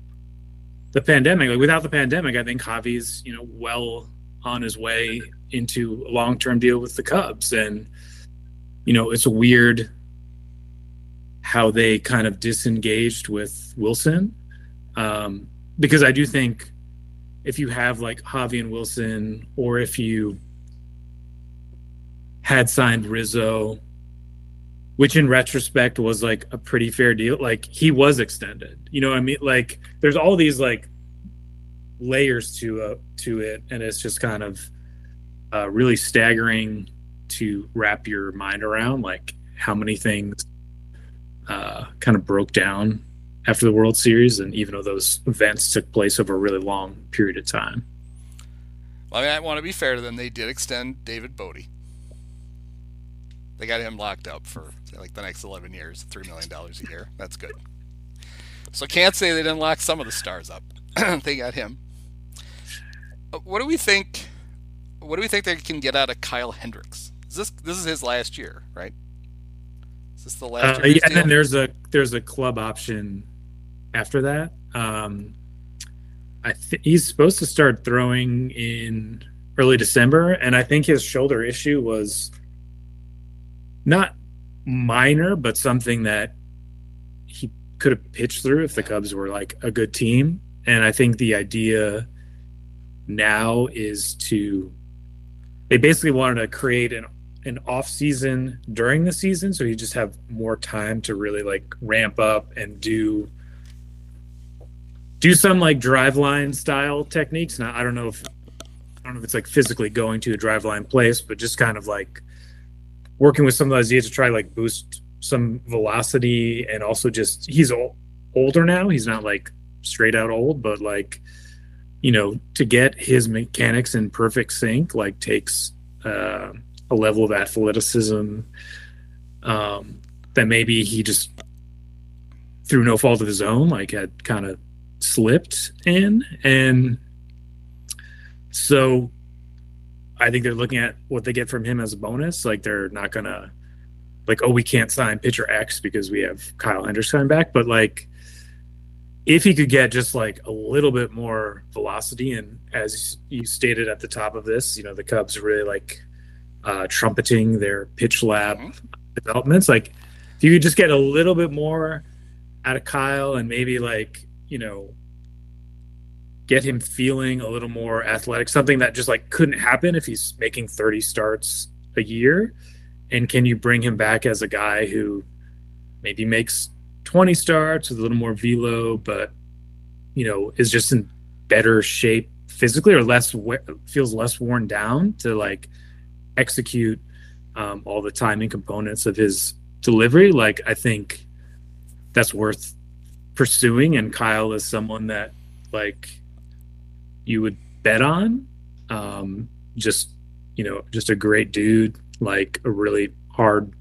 the pandemic. Like without the pandemic i think javi's you know well on his way into a long-term deal with the cubs. And you know it's weird how they kind of disengaged with willson um, because I do think if you have like Javi and Willson, or if you had signed Rizzo, which in retrospect was like a pretty fair deal, like he was extended. You know, I mean, like there's all these like layers to uh, to it, and it's just kind of uh, really staggering to wrap your mind around, like how many things uh, kind of broke down after the World Series, and even though those events took place over a really long period of time. I, mean, I want to be fair to them. They did extend David Bote. They got him locked up for like the next 11 years, $3 million a year. That's good. So can't say they didn't lock some of the stars up. <clears throat> they got him. Uh, what do we think? What do we think they can get out of Kyle Hendricks? Is this this is his last year, right? Is this the last? Uh, yeah, and then there's a there's a club option after that. Um, I th- he's supposed to start throwing in early December, and I think his shoulder issue was not minor, but something that he could have pitched through if the Cubs were like a good team. And I think the idea now is to they basically wanted to create an an off season during the season so you just have more time to really like ramp up and do do some like Driveline style techniques. Now I don't know if I don't know if it's like physically going to a Driveline place, but just kind of like working with some of those ideas to try like boost some velocity and also just he's old, older now. He's not like straight out old, but like you know to get his mechanics in perfect sync like takes uh, a level of athleticism um, that maybe he just through no fault of his own like had kind of slipped in. And so I think they're looking at what they get from him as a bonus. Like they're not going to, like, oh, we can't sign pitcher X because we have Kyle Hendricks coming back. But like, if he could get just like a little bit more velocity, and as you stated at the top of this, you know, the Cubs really like uh, trumpeting their pitch lab mm-hmm. developments. Like, if you could just get a little bit more out of Kyle and maybe like you know, get him feeling a little more athletic, something that just like couldn't happen if he's making 30 starts a year. And can you bring him back as a guy who maybe makes 20 starts with a little more velo, but you know, is just in better shape physically or less feels less worn down to like execute um, all the timing components of his delivery, like I think that's worth pursuing. And Kyle is someone that like you would bet on. Um, just you know, just a great dude, like a really hard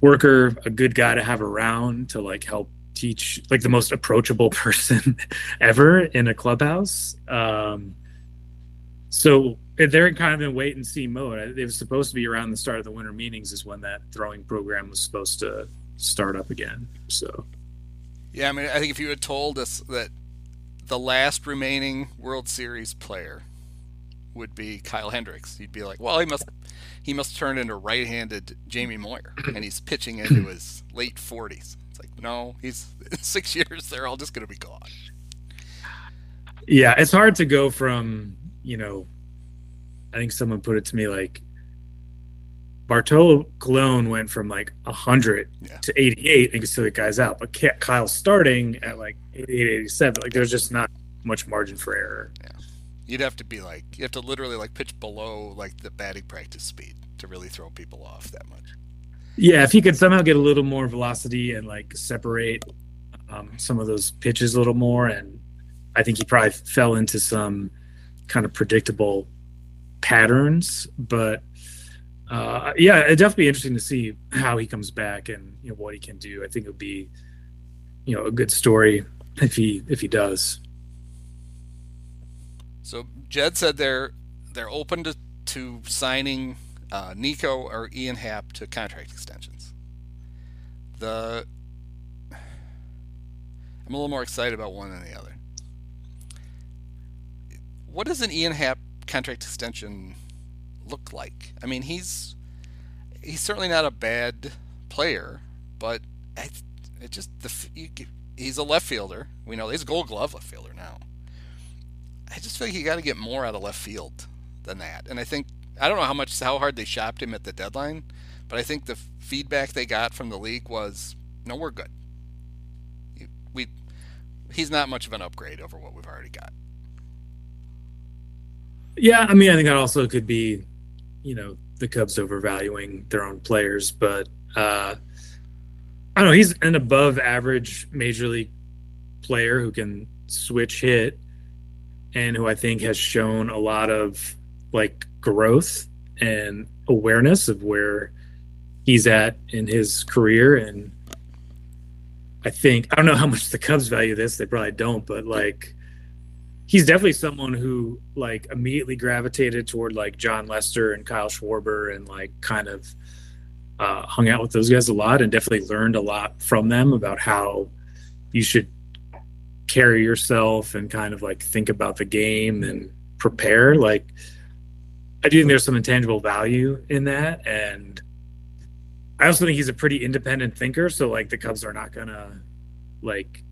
worker, a good guy to have around to like help teach, like the most approachable <laughs> person ever in a clubhouse. Um, so they're in kind of in wait and see mode. It was supposed to be around the start of the winter meetings is when that throwing program was supposed to start up again. So, yeah, I mean, I think if you had told us that the last remaining World Series player would be Kyle Hendricks, you'd be like, well, he must he must turn into right-handed Jamie Moyer, and he's pitching into his <clears throat> late 40s. It's like, no, he's six <laughs> years. They're all just going to be gone. Yeah, it's hard to go from you know, I think someone put it to me like Bartolo Colon went from like 100 yeah. to 88 and still the guy's out, but Kyle starting at like 88, 87. Like there's just not much margin for error. Yeah. You'd have to be like, you have to literally like pitch below like the batting practice speed to really throw people off that much. Yeah, if he could somehow get a little more velocity and like separate um, some of those pitches a little more, and I think he probably fell into some kind of predictable patterns. But uh, yeah, it'd definitely be interesting to see how he comes back and you know what he can do. I think it would be you know a good story if he if he does. So Jed said they're they're open to to signing uh, Nico or Ian Happ to contract extensions. The I'm a little more excited about one than the other what does an Ian Happ contract extension look like? I mean, he's he's certainly not a bad player, but it, it just the he's a left fielder. We know he's a Gold Glove left fielder now. I just feel like you got to get more out of left field than that. And I think I don't know how much how hard they shopped him at the deadline, but I think the feedback they got from the league was, no, we're good. We he's not much of an upgrade over what we've already got. Yeah, I mean, I think that also could be, you know, the Cubs overvaluing their own players, but uh, I don't know. He's an above average major league player who can switch hit and who I think has shown a lot of like growth and awareness of where he's at in his career. And I think, I don't know how much the Cubs value this. They probably don't, but like, he's definitely someone who like immediately gravitated toward like Jon Lester and Kyle Schwarber and like kind of uh, hung out with those guys a lot and definitely learned a lot from them about how you should carry yourself and kind of like think about the game and prepare. Like, I do think there's some intangible value in that. And I also think he's a pretty independent thinker. So, like, the Cubs are not to like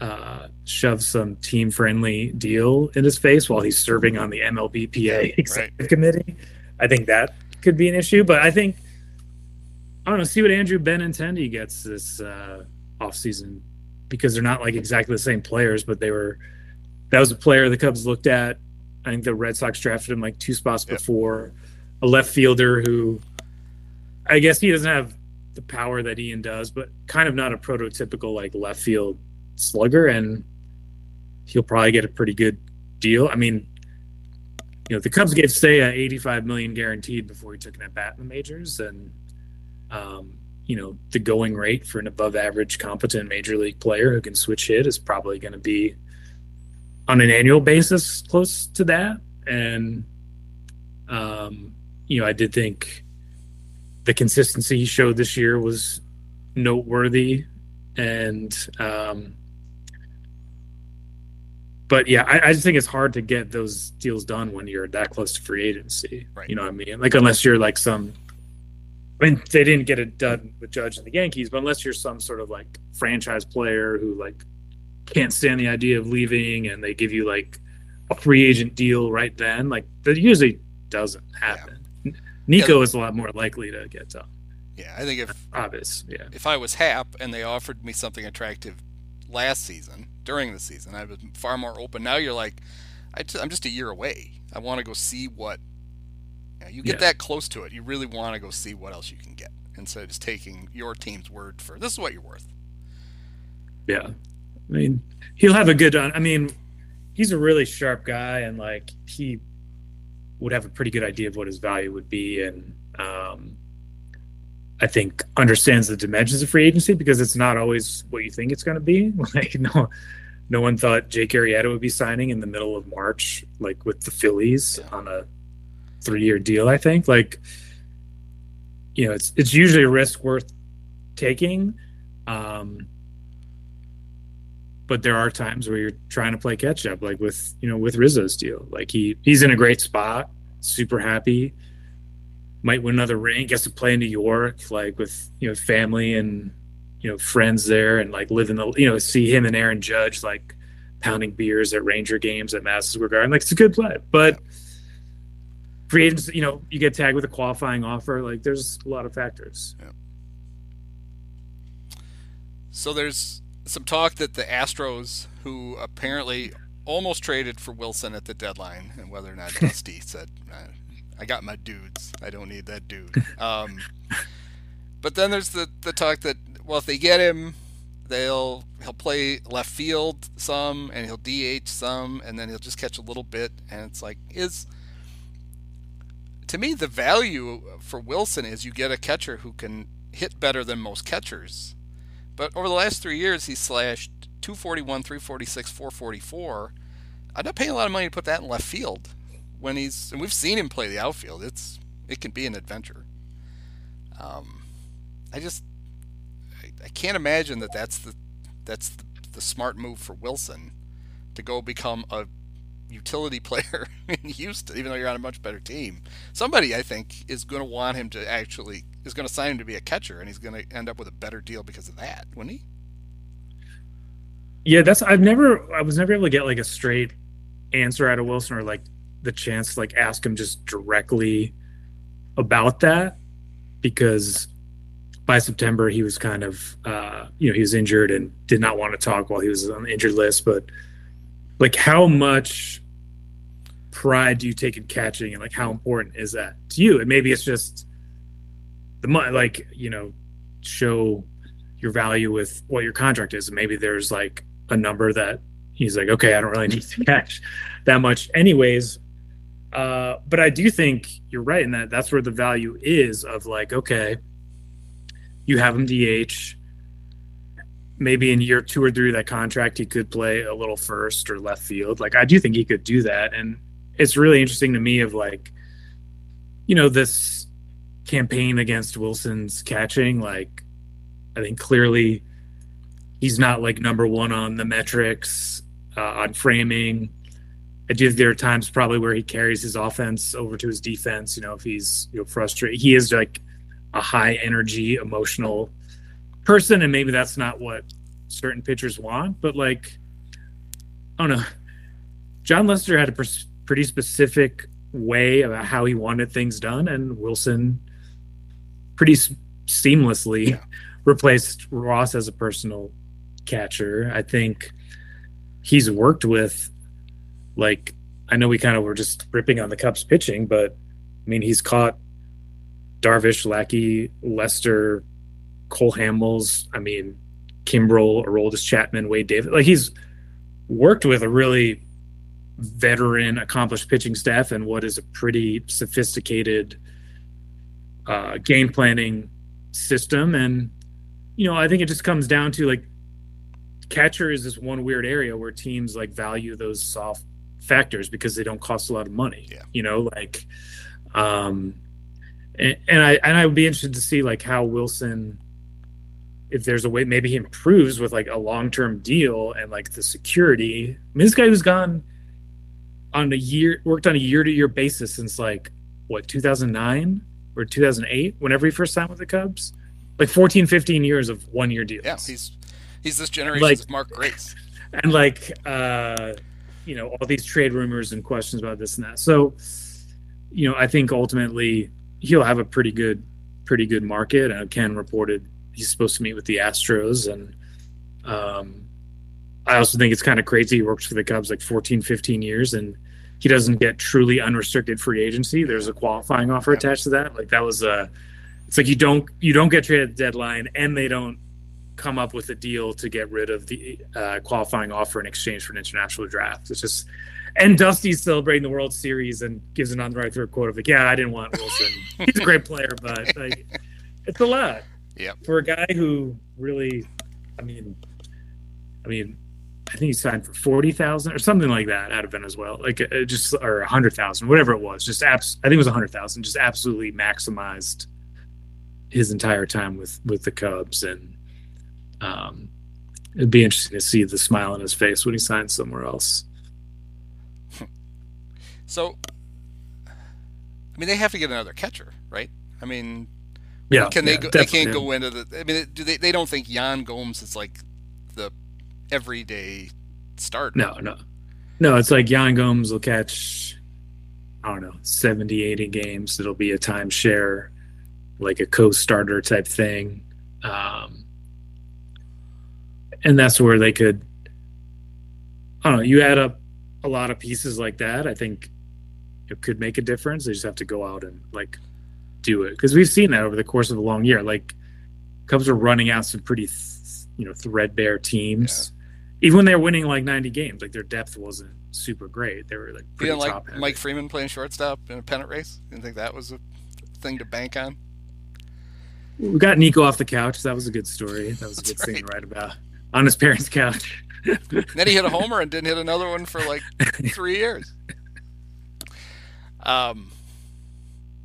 uh, shove some team friendly deal in his face while he's serving on the MLBPA executive right. committee. I think that could be an issue, but I think I don't know. See what Andrew Benintendi gets this uh, offseason because they're not like exactly the same players, but they were. That was a player the Cubs looked at. I think the Red Sox drafted him like two spots yep. before. A left fielder who, I guess he doesn't have the power that Ian does, but kind of not a prototypical like left field slugger, and he'll probably get a pretty good deal. I mean, you know, the Cubs gave Seiya 85 million guaranteed before he took an at bat in the majors, and um, you know, the going rate for an above average competent major league player who can switch hit is probably going to be on an annual basis close to that. And um, you know, I did think the consistency he showed this year was noteworthy, and um, but yeah, I, I, just think it's hard to get those deals done when you're that close to free agency. Right. You know what I mean? Like unless you're like some I mean they didn't get it done with Judge and the Yankees, but unless you're some sort of like franchise player who like can't stand the idea of leaving and they give you like a free agent deal right then, like that usually doesn't happen. Yeah. Nico yeah. is a lot more likely to get done. Yeah, I think if obvious, yeah. If I was Happ and they offered me something attractive last season, during the season. I was far more open. Now you're like, I am just a year away. I want to go see what You, know, you get Yeah. that close to it, you really want to go see what else you can get instead of just taking your team's word for this is what you're worth. Yeah. I mean, he'll have a good I mean, he's a really sharp guy and like he would have a pretty good idea of what his value would be and um I think understands the dimensions of free agency because it's not always what you think it's going to be. <laughs> Like no no one thought Jake Arrieta would be signing in the middle of March like with the Phillies on a 3-year deal, I think. Like you know, it's it's usually a risk worth taking. Um but there are times where you're trying to play catch up, like with you know with Rizzo's deal. Like he he's in a great spot, super happy, might win another ring, gets to play in New York, like with you know family and you know friends there, and like live in the you know see him and Aaron Judge like pounding beers at Ranger games at Madison Square Garden. Like it's a good play, but free agents, you know, you get tagged with a qualifying offer. Like there's a lot of factors. So there's some talk that the Astros, who apparently almost traded for Willson at the deadline, and whether or not <laughs> Dusty said, "Uh, "I got my dudes. I don't need that dude." <laughs> Um, but then there's the the talk that well, if they get him, they'll he'll play left field some, and he'll DH some, and then he'll just catch a little bit, and it's like is. To me, the value for Willson is you get a catcher who can hit better than most catchers. But over the last three years, he's slashed 241, 346, 444. I'm not paying a lot of money to put that in left field when he's and we've seen him play the outfield. It's it can be an adventure. Um, I just I, I can't imagine that that's the that's the, the smart move for Willson to go become a utility <laughs> player in Houston, even though you're on a much better team. Somebody I think is going to want him to actually is going to sign him to be a catcher, and he's going to end up with a better deal because of that, wouldn't he? Yeah, that's I've never I was never able to get like a straight answer out of Willson or like the chance to like ask him just directly about that because by September he was kind of uh you know he was injured and did not want to talk while he was on the injured list. But like how much pride do you take in catching and like how important is that to you? And maybe it's just the money like you know show your value with what your contract is. And maybe there's like a number that he's like okay i don't really need to <laughs> catch that much. Anyways uh but i do think you're right in that that's where the value is of like okay you have him dh maybe in year two or three of that contract he could play a little first or left field. Like i do think he could do that. And it's really interesting to me of like you know this campaign against willson's catching like i think clearly he's not like number one on the metrics uh, on framing i do think there are times probably where he carries his offense over to his defense you know if he's you know frustrated. He is like a high energy emotional person and maybe that's not what certain pitchers want but like i don't know. Jon lester had a pers- pretty specific way about how he wanted things done and willson pretty s- seamlessly Yeah. replaced ross as a personal catcher. I think he's worked with like i know we kind of were just ripping on the cubs pitching but i mean he's caught darvish lackey lester Cole Hamels, I mean, Kimbrel, Aroldis Chapman, Wade Davis. Like he's worked with a really veteran, accomplished pitching staff and what is a pretty sophisticated uh, game planning system. And, you know, I think it just comes down to like catcher is this one weird area where teams like value those soft factors because they don't cost a lot of money. Yeah. You know, like, um, and, and I and I would be interested to see like how Willson if there's a way maybe he improves with like a long-term deal and like the security. I mean, this guy who's gone on a year worked on a year-to-year basis since like what 2009 or 2008 whenever he first signed with the Cubs. Like 14 15 years of one-year deals. Yeah, he's he's this generation's Like- Mark Grace. <laughs> and like uh you know all these trade rumors and questions about this and that so you know i think ultimately he'll have a pretty good pretty good market and ken reported he's supposed to meet with the astros and um i also think it's kind of crazy he works for the cubs like 14 15 years and he doesn't get truly unrestricted free agency. There's a qualifying offer attached to that. Like that was a, it's like you don't you don't get traded at the deadline, and they don't come up with a deal to get rid of the uh, qualifying offer in exchange for an international draft. It's just, and Dusty's celebrating the World Series and gives an on the right through quote of like, "Yeah, I didn't want Willson. <laughs> He's a great player, but like, it's a lot." Yep. For a guy who really, I mean, I mean, I think he signed for forty thousand or something like that out of Venezuela, like uh, just or a hundred thousand, whatever it was. Just abs- I think it was a hundred thousand. Just absolutely maximized his entire time with with the Cubs, and um, it'd be interesting to see the smile on his face when he signs somewhere else. <laughs> So, I mean, they have to get another catcher, right? I mean, Yeah, can they? yeah, go, they can't go into the. I mean, do they? They don't think Yan Gomes is like the everyday starter. No, no, no. It's like Yan Gomes will catch, I don't know, 70, 80 games. It'll be a timeshare, like a co-starter type thing, um, and that's where they could. I don't know. You add up a lot of pieces like that. I think it could make a difference. They just have to go out and like do it because we've seen that over the course of a long year. Like Cubs are running out some pretty, th- you know, threadbare teams. Even when they were winning like 90 games, like their depth wasn't super great. They were like You pretty didn't top like. Mike Freeman playing shortstop in a pennant race? You didn't think that was a thing to bank on? We got Nico off the couch. That was a good story. That was a good That's thing to write about on his parents' couch. Then he hit a homer and didn't hit another one for like <laughs> three years. Um,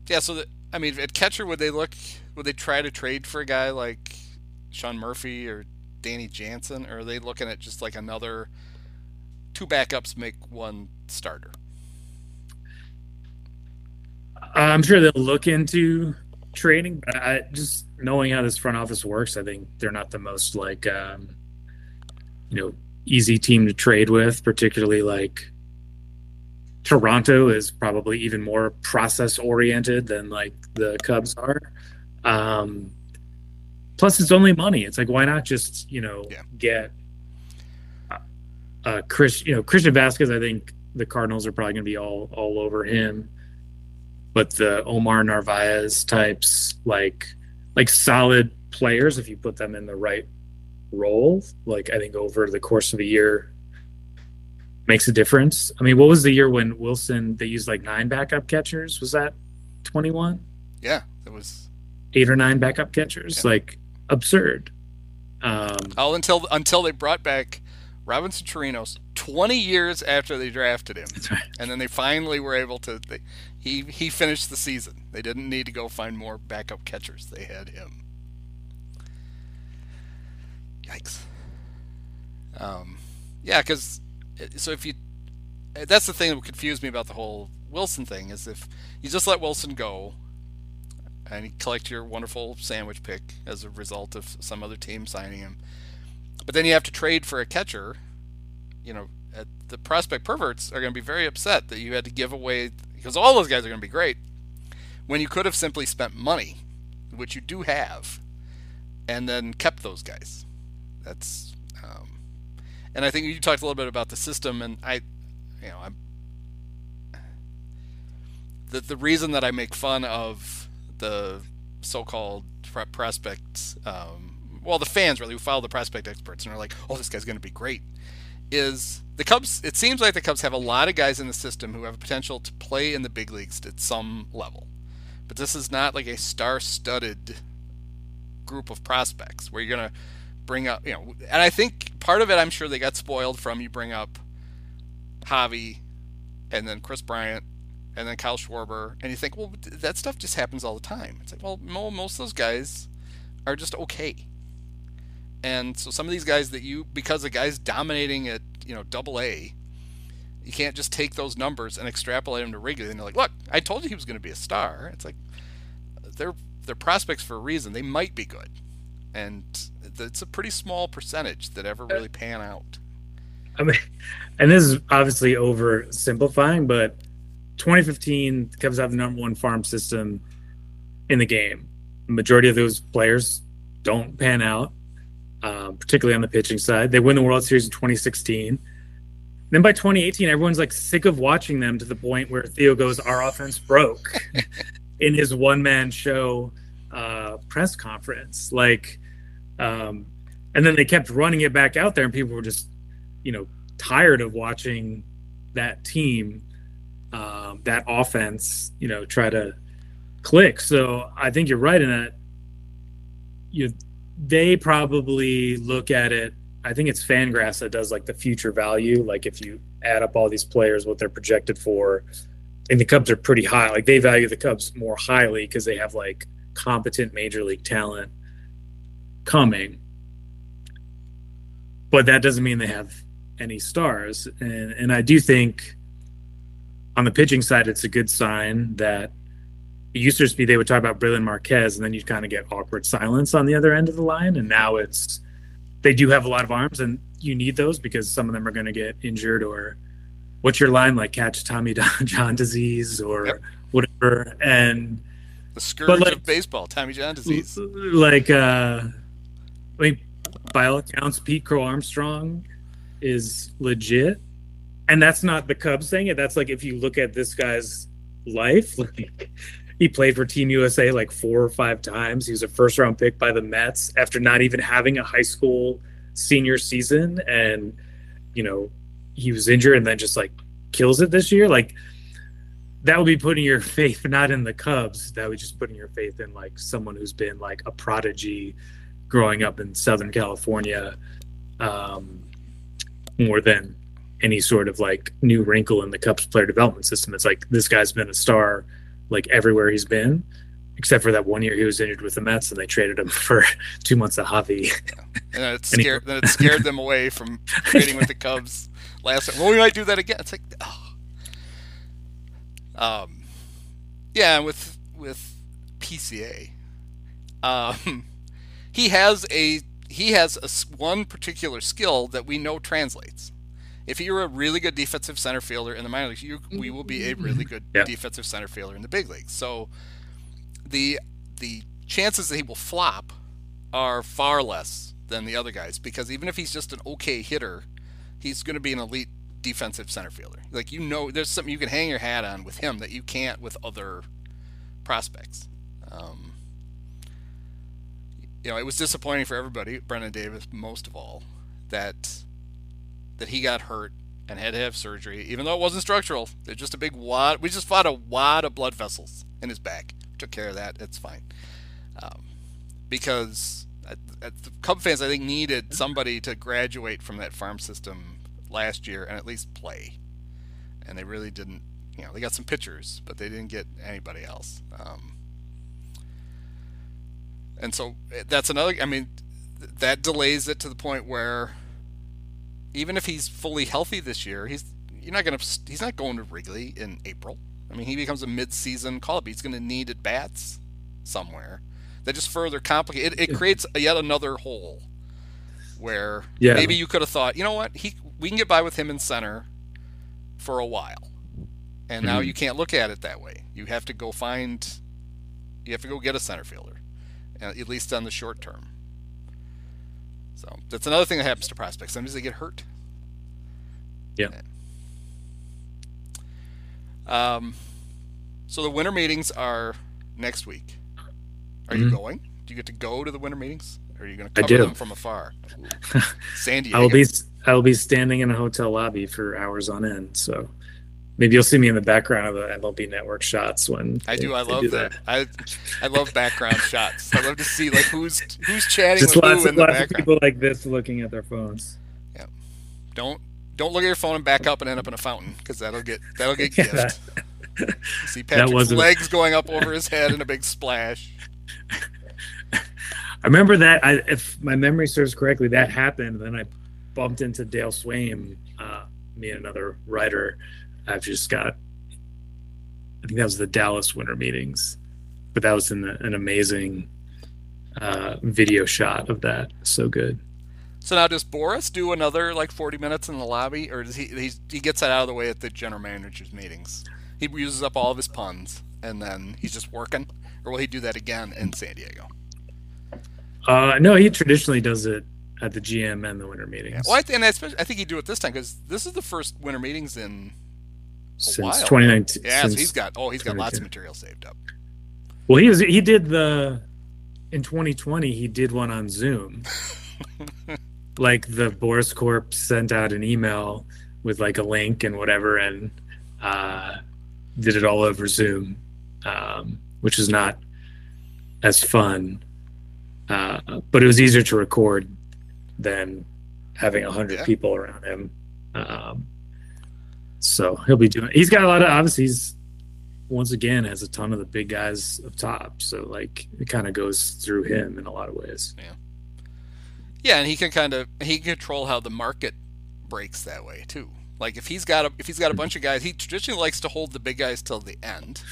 yeah. So the, I mean, at catcher, would they look? Would they try to trade for a guy like Sean Murphy or Danny Jansen, or are they looking at just like another two backups make one starter? I'm sure they'll look into trading, but I, just knowing how this front office works, I think they're not the most like, um, you know, easy team to trade with. Particularly like Toronto is probably even more process oriented than like the Cubs are. Um, plus, it's only money. It's like why not just you know Yeah. get uh, uh, Chris, you know, Christian Vázquez. I think the Cardinals are probably going to be all all over him but the Omar Narvaez types, like like solid players, if you put them in the right role, like I think over the course of a year makes a difference. I mean, what was the year when Willson they used like nine backup catchers? Was that twenty one? Yeah, it was Eight or nine backup catchers? Yeah. Like absurd. Um all until until they brought back Robinson Chirinos 20 years after they drafted him. that's right. and then they finally were able to. They, he he finished the season. They didn't need to go find more backup catchers. They had him. Yikes. Um, yeah, because so if you, that's the thing that confused me about the whole Willson thing is if you just let Willson go, and you collect your wonderful sandwich pick as a result of some other team signing him, but then you have to trade for a catcher, you know, the prospect perverts are going to be very upset that you had to give away because all those guys are going to be great when you could have simply spent money, which you do have, and then kept those guys. That's, um, and I think you talked a little bit about the system, and I, you know, I'm the the reason that I make fun of the so-called prospects, um, well, the fans really who follow the prospect experts and are like, "Oh, this guy's going to be great," is the Cubs. It seems like the Cubs have a lot of guys in the system who have potential to play in the big leagues at some level, but this is not like a star-studded group of prospects where you're going to bring up, you know, and I think part of it, I'm sure they got spoiled from you bring up Javi, and then Kris Bryant, and then Kyle Schwarber, and you think, well, that stuff just happens all the time. It's like, well, most of those guys are just okay. And so some of these guys that you, because the guy's dominating at, you know, double A, you can't just take those numbers and extrapolate them to regular. And they're like, look, I told you he was going to be a star. It's like, they're, they're prospects for a reason. They might be good. And it's a pretty small percentage that ever really pan out. I mean, and this is obviously oversimplifying, but 2015 the Cubs have the number one farm system in the game. The majority of those players don't pan out, um, particularly on the pitching side. They win the World Series in 2016. then by 2018, everyone's like sick of watching them to the point where Theo goes, "Our offense broke," <laughs> in his one man show uh, press conference. Like, um, and then they kept running it back out there, and people were just, you know, tired of watching that team, um, that offense, you know, try to click. So I think you're right in that. You, they probably look at it. I think it's Fangraphs that does like the future value. Like if you add up all these players, what they're projected for, and the Cubs are pretty high. Like they value the Cubs more highly because they have like competent major league talent coming. But that doesn't mean they have any stars. And and I do think on the pitching side it's a good sign that it used to just be they would talk about Brailyn Marquez and then you'd kind of get awkward silence on the other end of the line. And now it's they do have a lot of arms and you need those because some of them are going to get injured or what's your line like catch Tommy <laughs> John disease or yep. whatever. And the scourge like, of baseball, Tommy John disease. <laughs> Like, uh, I mean, by all accounts, Pete Crow Armstrong is legit. And that's not the Cubs saying it. That's like if you look at this guy's life, <laughs> like he played for Team USA like four or five times. He was a first round pick by the Mets after not even having a high school senior season. And, you know, he was injured and then just like kills it this year. Like, that would be putting your <laughs> faith not in the Cubs. That would just putting your faith in like someone who's been like a prodigy growing up in Southern California, um, more than any sort of like new wrinkle in the Cubs player development system. It's like this guy's been a star like everywhere he's been, except for that one year he was injured with the Mets and they traded him <laughs> for two months of Javy. And it <laughs> scared, then it scared them away from <laughs> trading with the Cubs last time. Well, we might do that again. It's like, oh. Um, yeah, with with PCA, um, he has a he has a, one particular skill that we know translates. If you're a really good defensive center fielder in the minor leagues, you, we will be a really good yeah. defensive center fielder in the big leagues. So the the chances that he will flop are far less than the other guys because even if he's just an okay hitter, he's going to be an elite defensive center fielder. Like you know, there's something you can hang your hat on with him that you can't with other prospects. Um, you know, it was disappointing for everybody, Brennen Davis most of all, that that he got hurt and had to have surgery, even though it wasn't structural. It's just a big wad. We just fought a wad of blood vessels in his back. Took care of that. It's fine. Um, because the Cub fans, I think, needed somebody to graduate from that farm system last year and at least play. And they really didn't. You know, they got some pitchers, but they didn't get anybody else. Um, and so eh, that's another. I mean, that delays it to the point where even if he's fully healthy this year, he's you're not gonna he's not going to Wrigley in April. I mean, he becomes a mid-season call up. He's going to need at bats somewhere. That just further complicate it. It creates yet another hole where yeah. maybe you could have thought, you know what, he we can get by with him in center for a while, and mm-hmm. now you can't look at it that way. You have to go find, you have to go get a center fielder, at least on the short term. So that's another thing that happens to prospects. Sometimes they get hurt. Yeah. Um, so the winter meetings are next week. Are mm-hmm. you going? Do you get to go to the winter meetings? Or are you going to cover them from afar? <laughs> San Diego. I will be I will be standing in a hotel lobby for hours on end. So maybe you'll see me in the background of the MLB Network shots when I do. I love do that. that. I I love background <laughs> shots. I love to see like who's who's chatting Just with lots, who in lots the background. Of people like this looking at their phones. Yeah. Don't don't look at your phone and back up and end up in a fountain because that'll get that'll get <laughs> yeah. <laughs> That, see Patrick's legs going up over his head in a big splash. I remember that. I, if my memory serves correctly, that happened. Then I bumped into Dale Sveum, uh, me and another writer. I've just got. I think that was the Dallas Winter Meetings, but that was an, an amazing uh, video shot of that. So good. So now does Boras do another like 40 minutes in the lobby, or does he he, he gets that out of the way at the general manager's meetings? He uses up all of his puns, and then he's just working, or will he do that again in San Diego? Uh, no, he traditionally does it at the GM and the winter Yeah. meetings Well, I, th- and I, I think he'd do it this time because this is the first winter meetings in since while. 2019. yeah. since so he's got oh he's got lots of material saved up. Well, he was he did the in 2020 he did one on Zoom. <laughs> like the Boras Corp sent out an email with like a link and whatever and uh, did it all over Zoom, um, which is not as fun. Uh, but it was easier to record than having a hundred Yeah. people around him. Um, so he'll be doing. He's got a lot of obviously. He's once again has a ton of the big guys up top. So like it kind of goes through him in a lot of ways. Yeah, Yeah, and he can kind of he can control how the market breaks that way too. Like if he's got a if he's got a bunch of guys, he traditionally likes to hold the big guys till the end.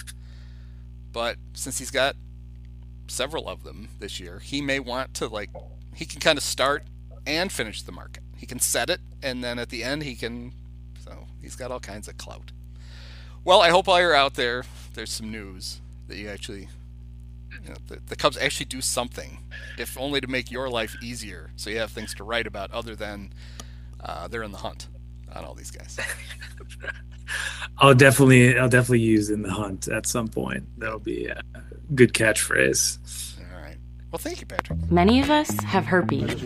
But since he's got several of them this year, he may want to like he can kind of start and finish the market. He can set it and then at the end he can he's got all kinds of clout. Well, I hope while you're out there there's some news that you actually you know, the, the Cubs actually do something, if only to make your life easier, so you have things to write about other than uh, they're in the hunt on all these guys. <laughs> I'll definitely I'll definitely use in the hunt at some point. That'll be a good catchphrase. All right. Well, thank you, Patrick. Many of us have herpes.